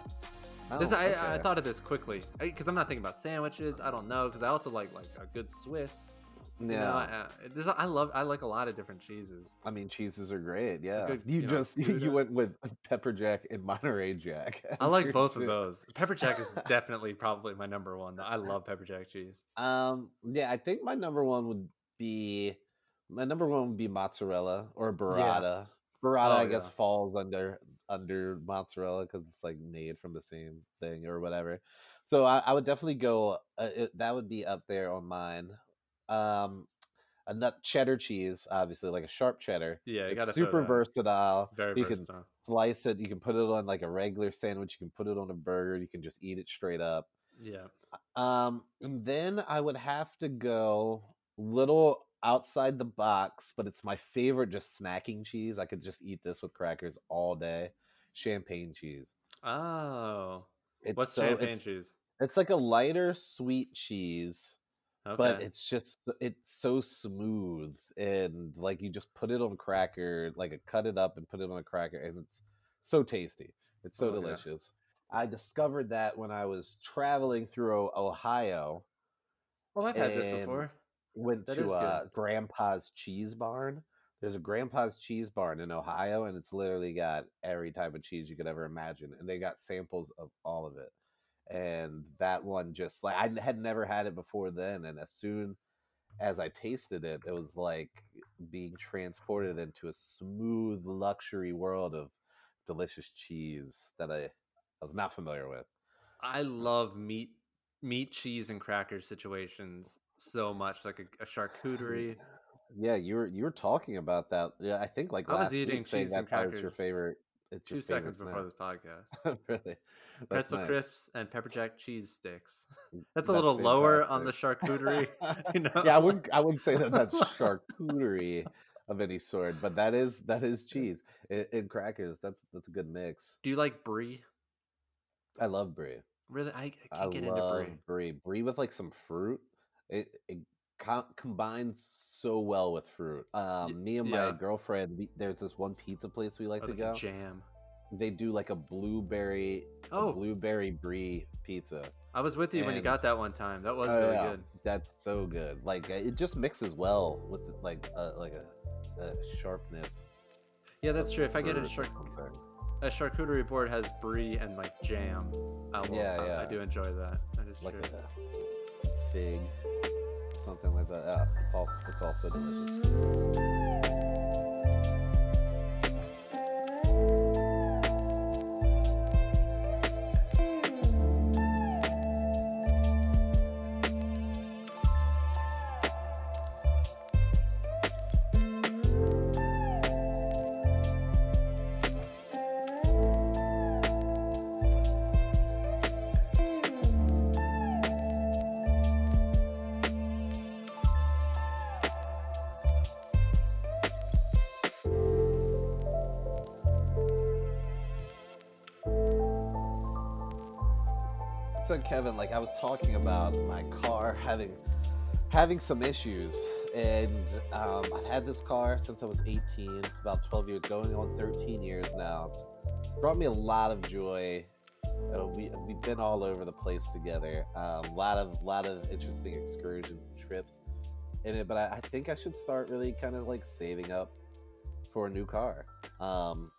this Oh, I, I thought of this quickly because I'm not thinking about sandwiches. I don't know because I also like like a good Swiss. You know, Yeah. uh, there's a- I love I like a lot of different cheeses. I mean, cheeses are great. Yeah, good, you, you know, just <laughs> you went with <laughs> pepper jack and Monterey Jack. <laughs> I like both of those. Pepper jack is definitely probably my number one. I love pepper jack cheese. Um, yeah, I think my number one would be my number one would be mozzarella or burrata. Burrata, Oh, I guess, yeah. falls under under mozzarella because it's like made from the same thing or whatever. So I, I would definitely go. Uh, it, that would be up there on mine. Um, a nut cheddar cheese, obviously, like a sharp cheddar. Yeah, you It's super versatile. Very you can slice it. You can put it on like a regular sandwich. You can put it on a burger. You can just eat it straight up. Yeah. Um, and then I would have to go little outside the box, but it's my favorite just snacking cheese. I could just eat this with crackers all day. Champagne cheese. Oh, It's what's so champagne it's, cheese? it's like a lighter sweet cheese, Okay. but it's just it's so smooth and like you just put it on a cracker, like cut it up and put it on a cracker, and it's so tasty. It's so Oh, yeah. delicious. I discovered that when I was traveling through Ohio. oh, I've had this before. Went That to uh, Grandpa's Cheese Barn. There's a Grandpa's Cheese Barn in Ohio, and it's literally got every type of cheese you could ever imagine, and they got samples of all of it. And that one just like I had never had it before then, and as soon as I tasted it, it was like being transported into a smooth luxury world of delicious cheese that I, I was not familiar with. I love meat, meat, cheese, and crackers situations so much. Like a, a charcuterie. Yeah, you were you were talking about that. Yeah, I think like I was last eating week cheese and was your favorite. It's your Two seconds favorite before this podcast. <laughs> really, That's Pretzel nice. crisps and pepper jack cheese sticks. <laughs> That's a That's little lower on the charcuterie. <laughs> You know? yeah, I wouldn't I wouldn't say that that's charcuterie of any sort, but that is that is cheese in crackers. That's that's a good mix. Do you like brie? I love brie. Really, I, I I can't get into brie. brie. Brie with like some fruit. It, it co- combines so well with fruit. Um, me and my yeah. girlfriend, we, there's this one pizza place we like Or to like go. jam. they do like a blueberry a Oh. blueberry brie pizza. I was with you when you got that one time. That was Oh, really yeah. good. That's so good. Like uh, it just mixes well with like uh, like a, a sharpness. Yeah, that's true. If I get a, char- a charcuterie board has brie and like jam, I will, Yeah, I, I do enjoy that. That is like a fig, something like that. Yeah, it's all it's also delicious. So Kevin, like I was talking about my car having having some issues, and um, I've had this car since I was 18. It's about 12 years, going on 13 years now. It's brought me a lot of joy. Uh, we we've been all over the place together. A um, lot of lot of interesting excursions and trips in it. But I, I think I should start really kind of like saving up for a new car. Um,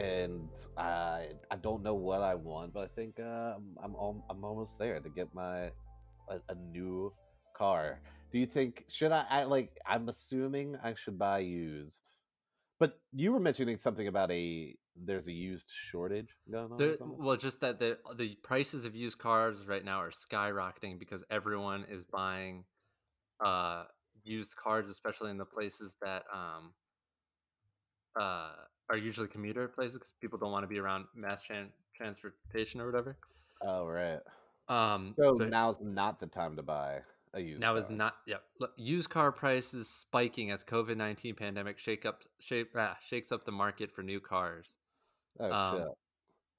and I I don't know what I want, but I think uh, I'm I'm, al- I'm almost there to get my a, a new car. Do you think should I, I like? I'm assuming I should buy used, but you were mentioning something about a there's a used shortage going on. There, well, just that the the prices of used cars right now are skyrocketing because everyone is buying uh, used cars, especially in the places that um, uh, are usually commuter places because people don't want to be around mass tran- transportation or whatever. Oh right. Um, So, so now's not the time to buy a used. now is not yep. Look, used car prices spiking as COVID nineteen pandemic shake up shape ah, shakes up the market for new cars. Oh um, shit.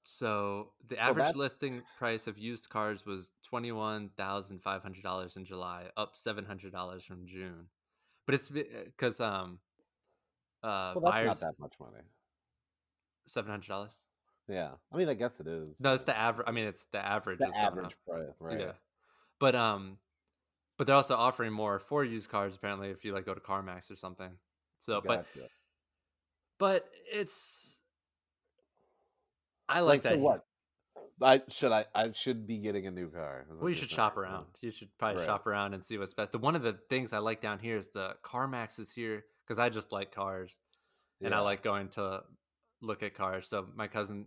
So the average that- listing price of used cars was twenty one thousand five hundred dollars in July, up seven hundred dollars from June. but it's because um, uh, Well, buyers not that much money. Seven hundred dollars. Yeah, I mean, I guess it is. No, it's the average. I mean, it's the average. the average price, right? Yeah, but um, but they're also offering more for used cars apparently if you like go to CarMax or something. So, but Gotcha. but it's I like, so that. what? I should I I should be getting a new car. Well, you should saying, shop around. You should probably Right. shop around and see what's best. The one of the things I like down here is the CarMax is here because I just like cars and I like going to look at cars. So my cousin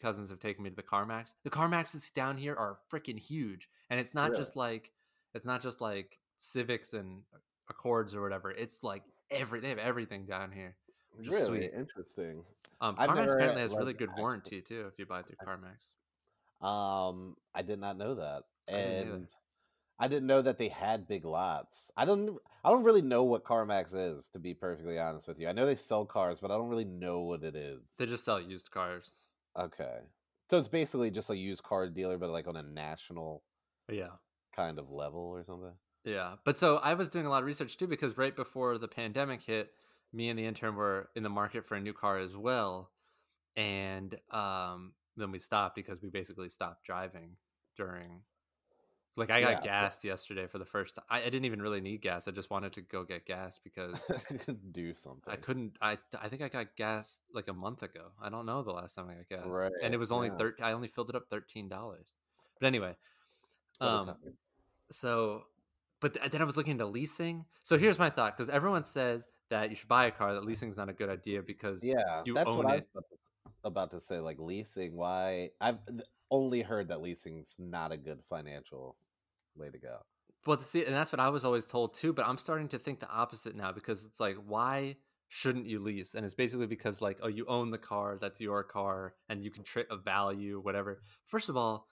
cousins have taken me to the CarMax. The CarMaxes down here are freaking huge, and it's not Really? just like it's not just like Civics and Accords or whatever. It's like every they have everything down here. which is really sweet. interesting. Um, I've CarMax apparently has really good warranty too if you buy through CarMax. Um, I did not know that, I didn't and I didn't know that they had big lots. I don't. I don't really know what CarMax is, to be perfectly honest with you. I know they sell cars, but I don't really know what it is. They just sell used cars. Okay, so it's basically just a used car dealer, but like on a national Yeah. kind of level or something. Yeah. But so I was doing a lot of research too because right before the pandemic hit, me and the intern were in the market for a new car as well. And um, then we stopped because we basically stopped driving during. Like I got Yeah, but- gassed yesterday for the first time. I, I didn't even really need gas. I just wanted to go get gas because <laughs> Do something. I couldn't. I I think I got gas like a month ago. I don't know the last time I got gas, Right. and it was only yeah. thirteen. I only filled it up thirteen dollars. But anyway, um, so but th- then i was looking into leasing so here's my thought because everyone says that you should buy a car that leasing is not a good idea because yeah, you that's own what I was it. About to, say. Like leasing, why I've only heard that leasing's not a good financial way to go. well see and that's what i was always told too but i'm starting to think the opposite now because it's like why shouldn't you lease and it's basically because like oh you own the car that's your car and you can trade a value whatever first of all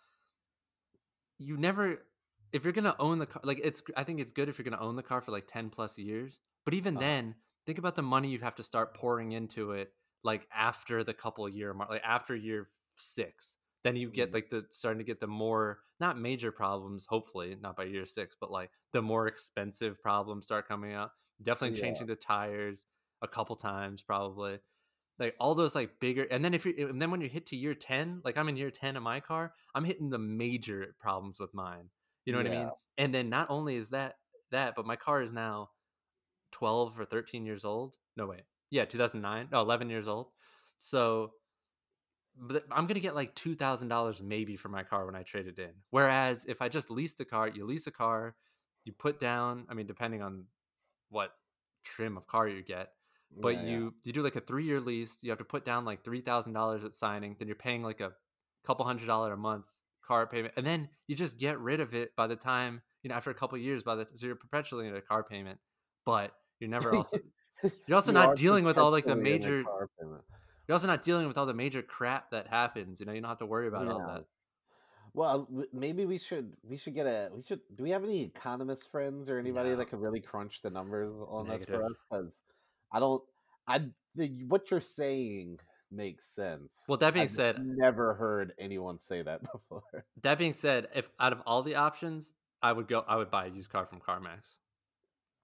you never if you're gonna own the car like it's i think it's good if you're gonna own the car for like 10 plus years but even Uh-huh. then think about the money you have to start pouring into it like after the couple year mark like after year six then you get Mhm. like the starting to get the more not major problems hopefully not by year six but like the more expensive problems start coming out definitely Yeah. changing the tires a couple times probably like all those like bigger and then if you and then when you hit to year 10 like i'm in year 10 of my car i'm hitting the major problems with mine you know what i mean and then not only is that that but my car is now 12 or 13 years old no wait yeah 2009 no 11 years old. So but i'm gonna get like $2000 maybe for my car when i trade it in. Whereas if i just lease a car you lease a car you put down i mean depending on what trim of car you get but Yeah, yeah. you you do like a three year lease you have to put down like three thousand dollars at signing then you're paying like a couple hundred dollar a month car payment and then you just get rid of it by the time you know after a couple years by the so you're perpetually in a car payment but you're never <laughs> also <laughs> you're also You not dealing with all like the perpetually in a major you're also not dealing with all the major crap that happens you know you don't have to worry about all that Well, maybe we should we should get a we should. Do we have any economist friends or anybody No. that could really crunch the numbers on this for us? Because I don't. I the, what you're saying makes sense. well that being I've said never heard anyone say that <laughs> before. that being said if out of all the options i would go i would buy a used car from carmax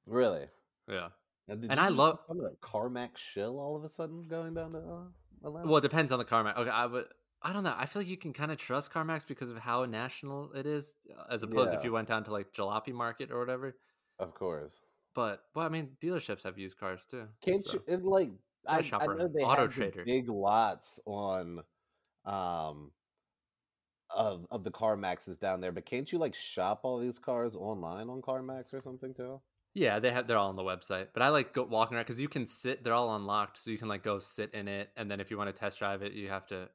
really? yeah And, did And you I love- CarMax shill all of a sudden going down to uh, Atlanta? Well, it depends on the CarMax. Okay, I would. I don't know. I feel like you can kind of trust CarMax because of how national it is, uh, as opposed if you went down to like Jalopy Market or whatever. of course. But well, I mean, dealerships have used cars too. Can't so- you? And like, I, I know they Auto have the Trader. big lots on, um, of of the CarMaxes down there, but can't you like shop all these cars online on CarMax or something too? Yeah, they have. They're all on the website. But I like go walking around because you can sit. They're all unlocked, so you can like go sit in it, and then if you want to test drive it, you have to.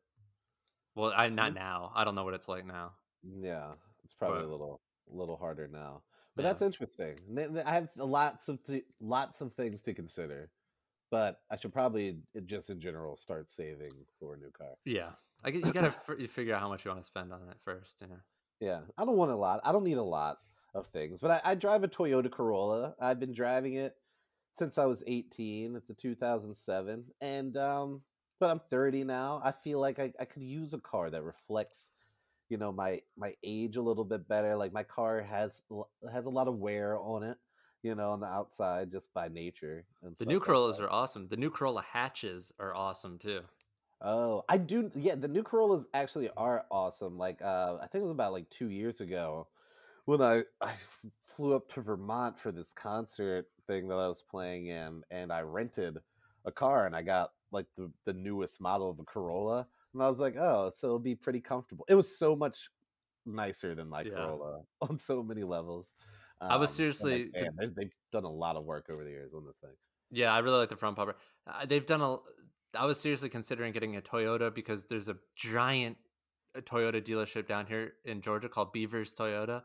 Well, I not Mhm. now. I don't know what it's like now. Yeah, it's probably But- a little a little harder now, but Yeah. that's interesting. And th- th- I have lots of th- lots of things to consider, but I should probably just in general start saving for a new car. Yeah, I get, you gotta <coughs> f- you figure out how much you want to spend on it first. You know. Yeah, I don't want a lot. I don't need a lot of things, but I, I drive a Toyota Corolla. I've been driving it since I was 18. It's a 2007, and um, but I'm 30 now. I feel like I, I could use a car that reflects, you know, my my age a little bit better. Like my car has has a lot of wear on it. you know, on the outside just by nature. And The new Corollas that. are awesome. The new Corolla hatches are awesome too. Oh, I do. Yeah, the new Corollas actually are awesome. Like, uh, I think it was about like two years ago when I, I flew up to Vermont for this concert thing that I was playing in, and I rented a car, and I got like the the newest model of a Corolla, and I was like, oh, so it'll be pretty comfortable. It was so much nicer than my Yeah. Corolla <laughs> on so many levels. I was Um, like, seriously con- "Man, they, they've done a lot of work over the years on this thing. Yeah, I really like the front bumper. Uh, they've done a. I was seriously considering getting a Toyota because there's a giant uh, Toyota dealership down here in Georgia called Beavers Toyota,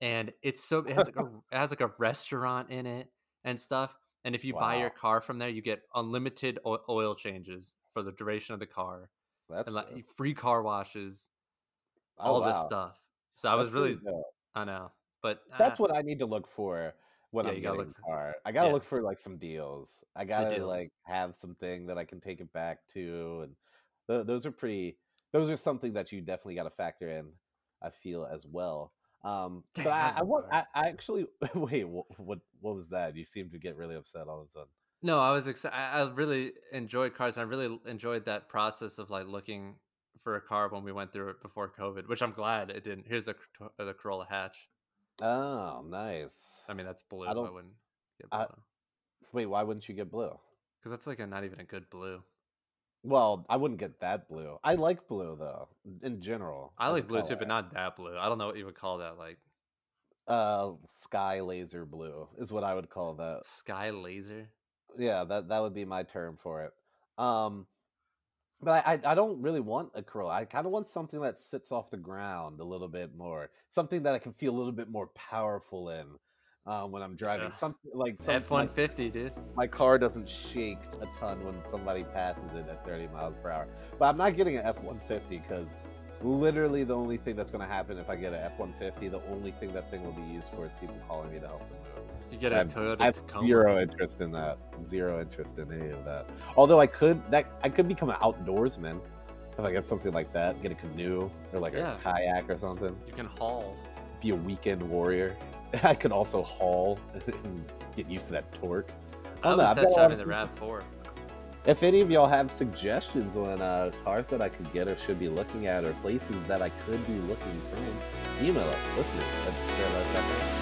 and it's so it has like a <laughs> it has like a restaurant in it and stuff. And if you buy your car from there, you get unlimited oil changes for the duration of the car, That's and like good. free car washes, Oh, all this stuff. So I That's was really. I know, but That's uh, what I need to look for when Yeah, I'm gotta getting look car. I gotta yeah. look for like some deals. I gotta like have something that I can take it back to, and th- those are pretty. Those are something that you definitely got to factor in. I feel as well. Um, <laughs> but I I, I want. I. I actually <laughs> wait. What, what what was that? You seem to get really upset all of a sudden. No, I was excited. I I really enjoyed cars. And I really enjoyed that process of like looking for a car when we went through it before COVID, which I'm glad it didn't. Here's the the Corolla hatch. Oh, nice. I mean, that's blue. I, don't- wouldn't get I- blue Wait, why wouldn't you get blue? because that's like a not even a good blue. Well, I wouldn't get that blue. I like blue though, in general. I like blue too, but not that blue. I don't know what you would call that. Like uh sky laser blue is what I would call that. sky laser. Yeah, that that would be my term for it. Um but I, I I don't really want a curl. I kind of want something that sits off the ground a little bit more. Something that I can feel a little bit more powerful in um, when I'm driving. Ugh. Something like some, F one fifty, dude. my car doesn't shake a ton when somebody passes it at 30 miles per hour. But I'm not getting an F-150 because literally the only thing that's going to happen if I get an F-150, the only thing that thing will be used for is people calling me to help them move. You get a have- Toyota I have Tacoma. zero interest in that. Zero interest in any of that. Although I could that I could become an outdoorsman if I get something like that. Get a canoe or like Yeah. a kayak or something. You can haul. Be a weekend warrior. <laughs> I could also haul <laughs> and get used to that torque. I know, was test a lot driving the Rav Four. If any of y'all have suggestions on uh, cars that I could get or should be looking at, or places that I could be looking from, email us, listeners at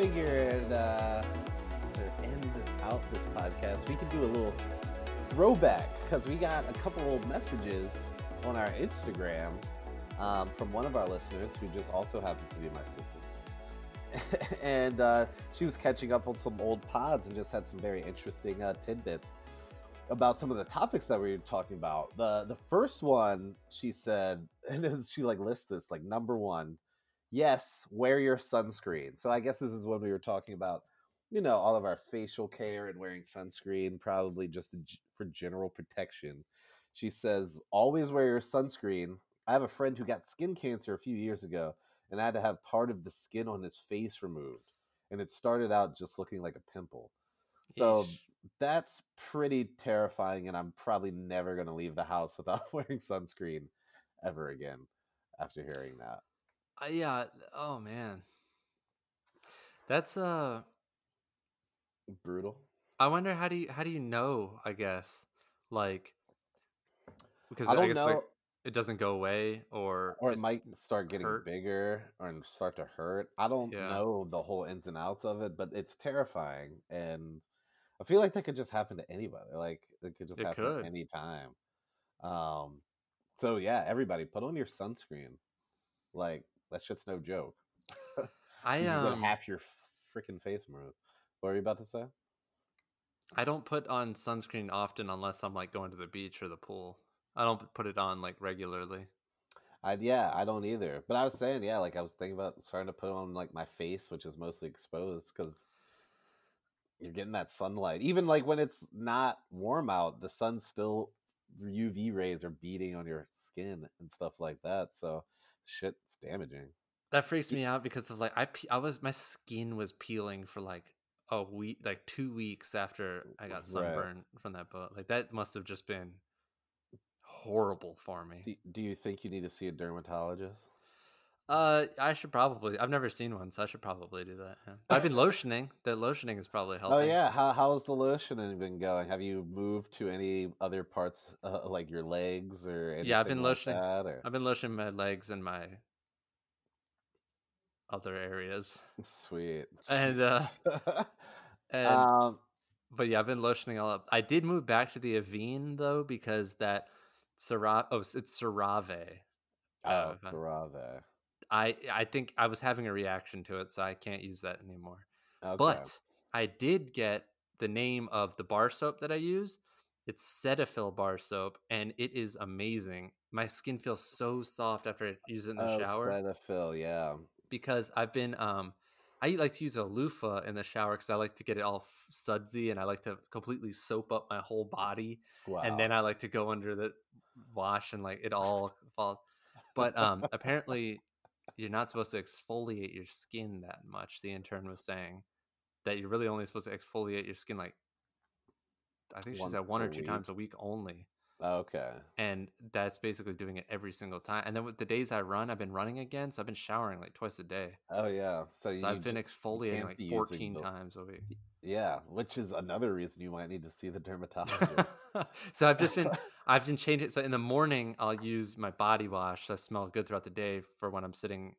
figured uh, to end out this podcast, we could do a little throwback because we got a couple old messages on our Instagram um, from one of our listeners who just also happens to be my sister. <laughs> and uh, she was catching up on some old pods and just had some very interesting uh, tidbits about some of the topics that we were talking about. The the first one she said, <laughs> and as she like lists this, like number one, yes, wear your sunscreen. So I guess this is when we were talking about, you know, all of our facial care and wearing sunscreen, probably just for general protection. She says, always wear your sunscreen. I have a friend who got skin cancer a few years ago and I had to have part of the skin on his face removed. And it started out just looking like a pimple. So Yeesh. that's pretty terrifying. And I'm probably never going to leave the house <laughs> without <laughs> wearing sunscreen ever again after hearing that. Uh, yeah. Oh man. That's uh. Brutal. I wonder how do you how do you know? I guess like because I I, don't guess know. like it doesn't go away or or it might start getting hurt. bigger or start to hurt. I don't Yeah. know the whole ins and outs of it, but it's terrifying, and I feel like that could just happen to anybody. Like it could just It happen could. at any time. Um, so yeah, everybody, put on your sunscreen. Like that shit's no joke. I <laughs> you can get um half your freaking face removed. What were you about to say? I don't put on sunscreen often unless I'm like going to the beach or the pool. I don't put it on like regularly. I yeah, I don't either. But I was saying, yeah, like I was thinking about starting to put on like my face, which is mostly exposed, because you're getting that sunlight. Even like when it's not warm out, the sun's still UV rays are beating on your skin and stuff like that. So shit's damaging. That freaks me out because of like I I was my skin was peeling for like a week, like two weeks after I got Right. sunburned from that boat. Like that must have just been horrible for me. Do, do you think you need to see a dermatologist? Uh, I should probably. I've never seen one, so I should probably do that. yeah. I've been <laughs> lotioning. The lotioning is probably helping. Oh yeah, how how's the lotioning been going? Have you moved to any other parts, uh, like your legs or anything Yeah, I've been like lotioning- that, or- I've been lotioning my legs and my other areas. Sweet. <laughs> And, uh, And um, but yeah, I've been lotioning all up. I did move back to the Aveeno though because that Cerave. Oh, it's oh, uh, Cerave. I I think I was having a reaction to it, so I can't use that anymore. Okay. But I did get the name of the bar soap that I use. It's Cetaphil bar soap, and it is amazing. My skin feels so soft after I use it in the oh, shower Cetaphil, yeah. because I've been um I like to use a loofah in the shower because I like to get it all f- sudsy and I like to completely soap up my whole body Wow. and then I like to go under the wash and like it all falls. But um <laughs> apparently you're not supposed to exfoliate your skin that much. The intern was saying that you're really only supposed to exfoliate your skin like I think she said one or two week. times a week only. Okay. And that's basically doing it every single time. And then with the days I run, I've been running again, so I've been showering like twice a day. Oh yeah. So, you So I've been exfoliating like be 14 the- times a week. yeah, which is another reason you might need to see the dermatologist. <laughs> so I've just been I've been changing. So in the morning, I'll use my body wash that smells good throughout the day for when I'm sitting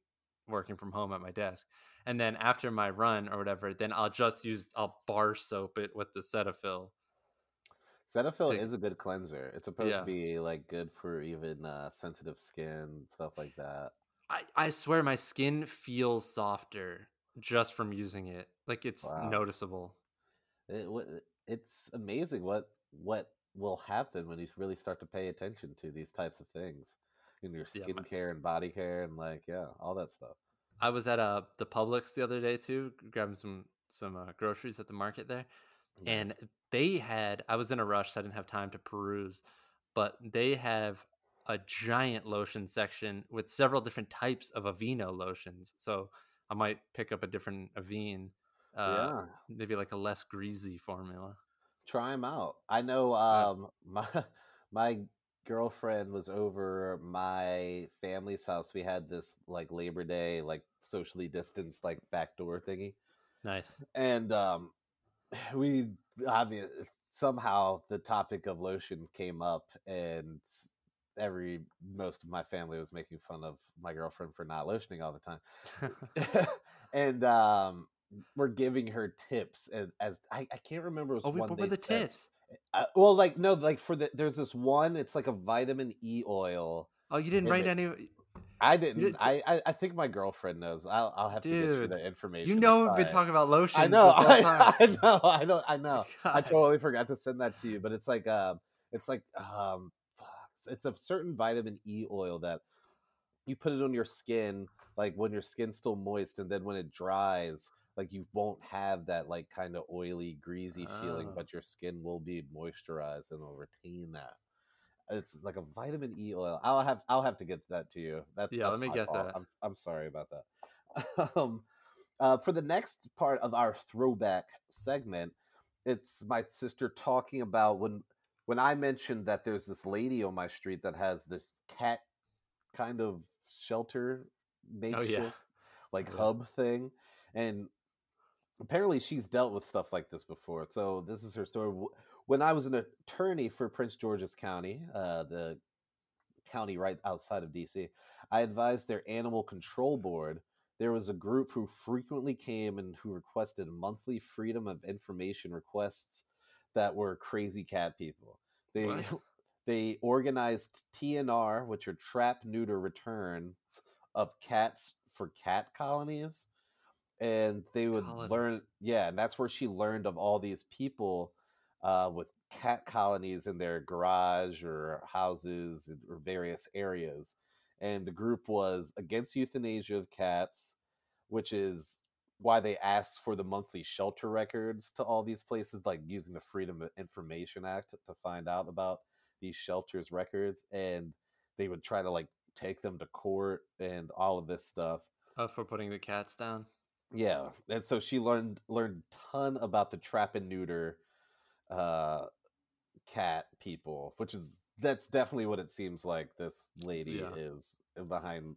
working from home at my desk. And then after my run or whatever, then I'll just use I'll bar soap it with the Cetaphil. Cetaphil is a good cleanser. It's supposed Yeah. to be like good for even uh, sensitive skin stuff like that. I, I swear my skin feels softer just from using it. Like it's Wow. noticeable. It, it's amazing what what will happen when you really start to pay attention to these types of things in your Yeah, my- skincare and body care and like yeah, all that stuff. I was at uh the Publix the other day too, grabbing some some uh, groceries at the market there, and Nice. They had. I was in a rush, so I didn't have time to peruse, but they have a giant lotion section with several different types of Aveeno lotions. So I might pick up a different Aveeno, uh, yeah, maybe like a less greasy formula. try them out. I know um <laughs> my my girlfriend was over my family's house. We had this like Labor Day like socially distanced like backdoor thingy. Nice. and um <sighs> we obvious somehow the topic of lotion came up and every most of my family was making fun of my girlfriend for not lotioning all the time <laughs> <laughs> and um we're giving her tips and as I, I can't remember it was oh, what were the said- tips? uh, well like no like for the there's this one it's like a vitamin e oil Oh, you didn't write it- any. I didn't I, I think my girlfriend knows i'll, I'll have to get you the information You know, we've been talking about lotions. I know, this whole I, <laughs> time. I know, I don't, I know. <laughs> I totally forgot to send that to you, but it's like, um, it's like, um, it's a certain vitamin E oil that you put it on your skin, like when your skin's still moist, and then when it dries, like you won't have that like kind of oily, greasy feeling, Oh. but your skin will be moisturized and will retain that. It's like a vitamin E oil. I'll have I'll have to get that to you. That, Yeah, that's let me get fault. that. I'm I'm sorry about that. <laughs> um, uh, for the next part of our throwback segment, it's my sister talking about when when I mentioned that there's this lady on my street that has this cat kind of shelter makeshift like Yeah. hub thing, and apparently she's dealt with stuff like this before. So this is her story. When I was an attorney for Prince George's County, uh, the county right outside of DC, I advised their animal control board. There was a group who frequently came and who requested monthly freedom of information requests that were crazy cat people. They What? <laughs> they organized TNR, which are trap neuter returns of cats for cat colonies, and they would Colonies. learn. Yeah, and that's where she learned of all these people uh, with cat colonies in their garage or houses or various areas, and the group was against euthanasia of cats, which is why they asked for the monthly shelter records to all these places, like using the Freedom of Information Act to find out about these shelters' records, and they would try to like take them to court and all of this stuff. Oh, for putting the cats down. Yeah, and so she learned learned ton about the trap and neuter uh cat people, which is that's definitely what it seems like this lady Yeah. is behind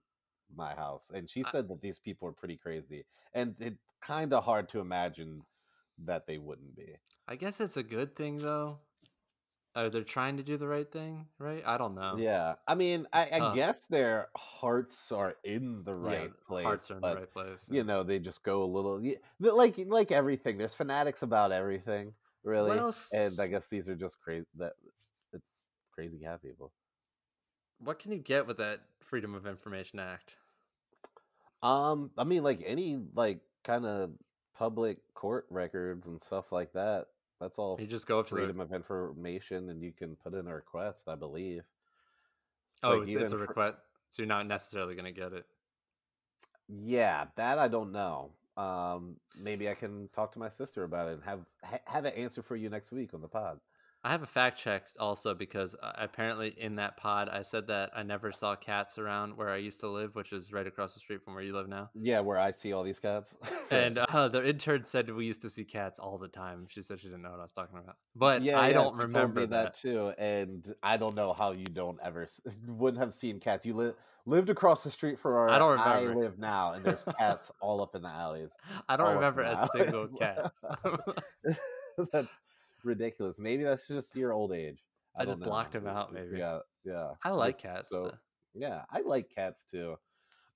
my house. And she I- said that these people are pretty crazy. And it kind of hard to imagine that they wouldn't be. I guess it's a good thing though. Are they're trying to do the right thing, right? I don't know. Yeah. I mean, I, I guess their hearts are in the Yeah, right place. Hearts are in but the right place. you know they just go a little yeah, like like everything there's fanatics about everything really What else? and i guess these are just crazy that it's crazy cat people What can you get with that Freedom of Information Act? um i mean like any like kind of public court records and stuff like that that's all You just go up to freedom of information and you can put in a request i believe oh, like, it's, it's a request, so you're not necessarily going to get it. yeah that i don't know um maybe i can talk to my sister about it and have ha- have an answer for you next week on the pod I have a fact check also because uh, apparently in that pod I said that I never saw cats around where I used to live, which is right across the street from where you live now. yeah where i see all these cats <laughs> And uh, the intern said we used to see cats all the time. She said she didn't know what I was talking about, but yeah, I yeah, don't remember me that. too, and I don't know how you don't ever <laughs> wouldn't have seen cats. You li- lived across the street from where I don't I live now, and there's cats <laughs> all up in the alleys. I don't remember a single cat. that's ridiculous. Maybe that's just your old age. I don't just know. blocked 'em out, maybe. Yeah, yeah. I like cats. So though. yeah, I like cats too.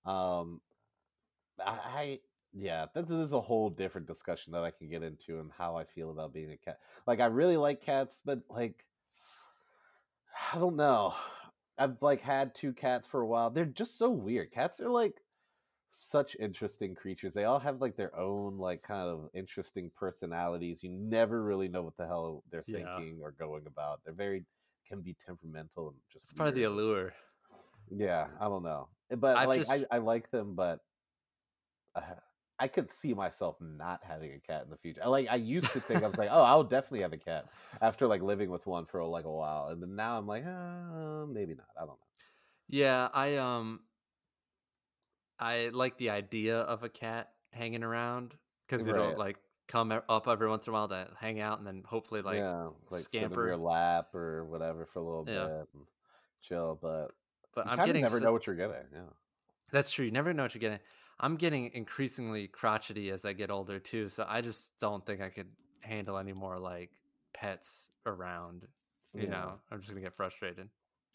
Um, I, I yeah, this is a whole different discussion that I can get into and how I feel about being a cat. Like I really like cats, but like <sighs> I don't know. I've like had two cats for a while. They're just so weird. Cats are like such interesting creatures. They all have like their own like kind of interesting personalities. You never really know what the hell they're Yeah. thinking or going about. They're very can be temperamental and just It's part of the allure. Yeah, I don't know, Eh, but I've like just- I, I like them, but uh, I could see myself not having a cat in the future. Like I used to think I was like, oh, I'll definitely have a cat after like living with one for like a while, and then now I'm like, uh, maybe not. I don't know. Yeah, I um, I like the idea of a cat hanging around because it'll like come up every once in a while to hang out and then hopefully like yeah, like scamper. your lap or whatever for a little Yeah. bit and chill. But But you I'm getting never so- know what you're getting. Yeah. That's true. You never know what you're getting. I'm getting increasingly crotchety as I get older too, so I just don't think I could handle any more like pets around. You Yeah. know, I'm just gonna get frustrated.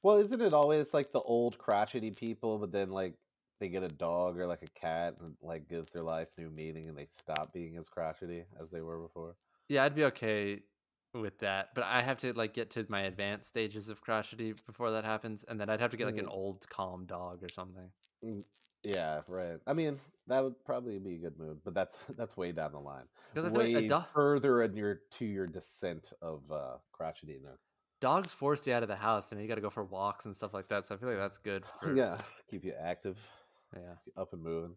Well, isn't it always like the old crotchety people, but then like they get a dog or like a cat and like gives their life new meaning and they stop being as crotchety as they were before? Yeah, I'd be okay with that, but I have to like get to my advanced stages of crotchety before that happens, and then I'd have to get like an Mm. old calm dog or something. Yeah, right. I mean, that would probably be a good mood, but that's <laughs> that's way down the line. Because I feel like Way a dog, further in your to your descent of uh crotchetyness. dogs force you out of the house, and you got to go for walks and stuff like that. So I feel like that's good. <sighs> For, Yeah, keep you active, yeah. up and moving.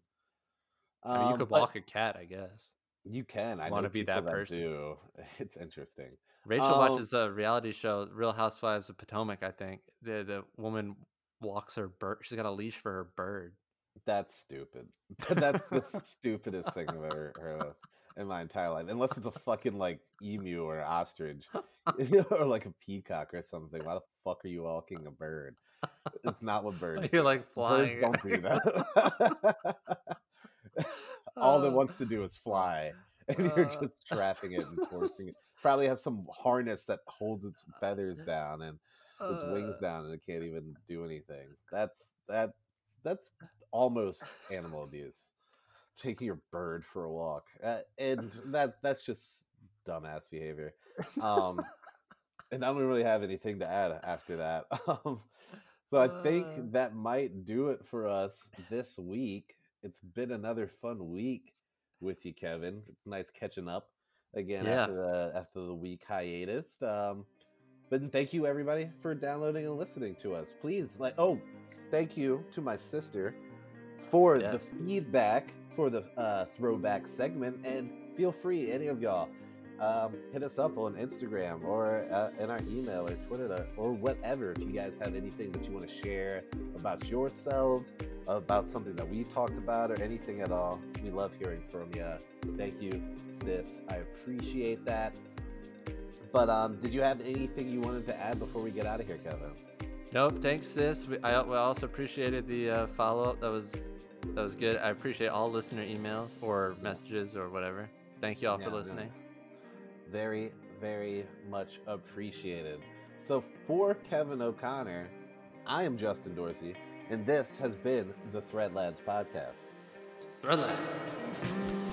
I mean, you Um, could walk a cat, I guess. You can. I Wanna be people that that person. Do. <laughs> It's interesting. Rachel Um, watches a reality show, Real Housewives of Potomac. I think the the woman walks her bird. She's got a leash for her bird. That's stupid. <laughs> That's the stupidest thing I've ever heard of in my entire life. Unless it's a fucking like emu or ostrich <laughs> or like a peacock or something. Why the fuck are you walking a bird? It's not what <laughs> birds. You're do. like flying. Birds don't do that. <laughs> <laughs> All it Uh, wants to do is fly, and you're uh. just trapping it and forcing it. Probably has some harness that holds its feathers down and its wings Uh, down, and it can't even do anything. That's that. That's almost animal abuse. Taking your bird for a walk, uh, and that that's just dumbass behavior. Um, and I don't really have anything to add after that. Um, so I think Uh. that might do it for us this week. It's been another fun week with you, Kevin. It's nice catching up again Yeah. after the after the week hiatus. Um, but thank you everybody for downloading and listening to us. Please, like, oh, thank you to my sister for the feedback for the uh, throwback segment, and feel free, any of y'all, um, hit us up on Instagram or uh, in our email or Twitter or whatever. If you guys have anything that you want to share about yourselves, about something that we talked about, or anything at all, we love hearing from you. Thank you, sis. I appreciate that. But um, did you have anything you wanted to add before we get out of here, Kevin? Nope. Thanks, sis. We, I, we also appreciated the uh, follow up. That was that was good. I appreciate all listener emails or messages or whatever. Thank you all Yeah, for listening. Very, very much appreciated. So for Kevin O'Connor, I am Justin Dorsey, and this has been the Threadlads podcast. Threadlads.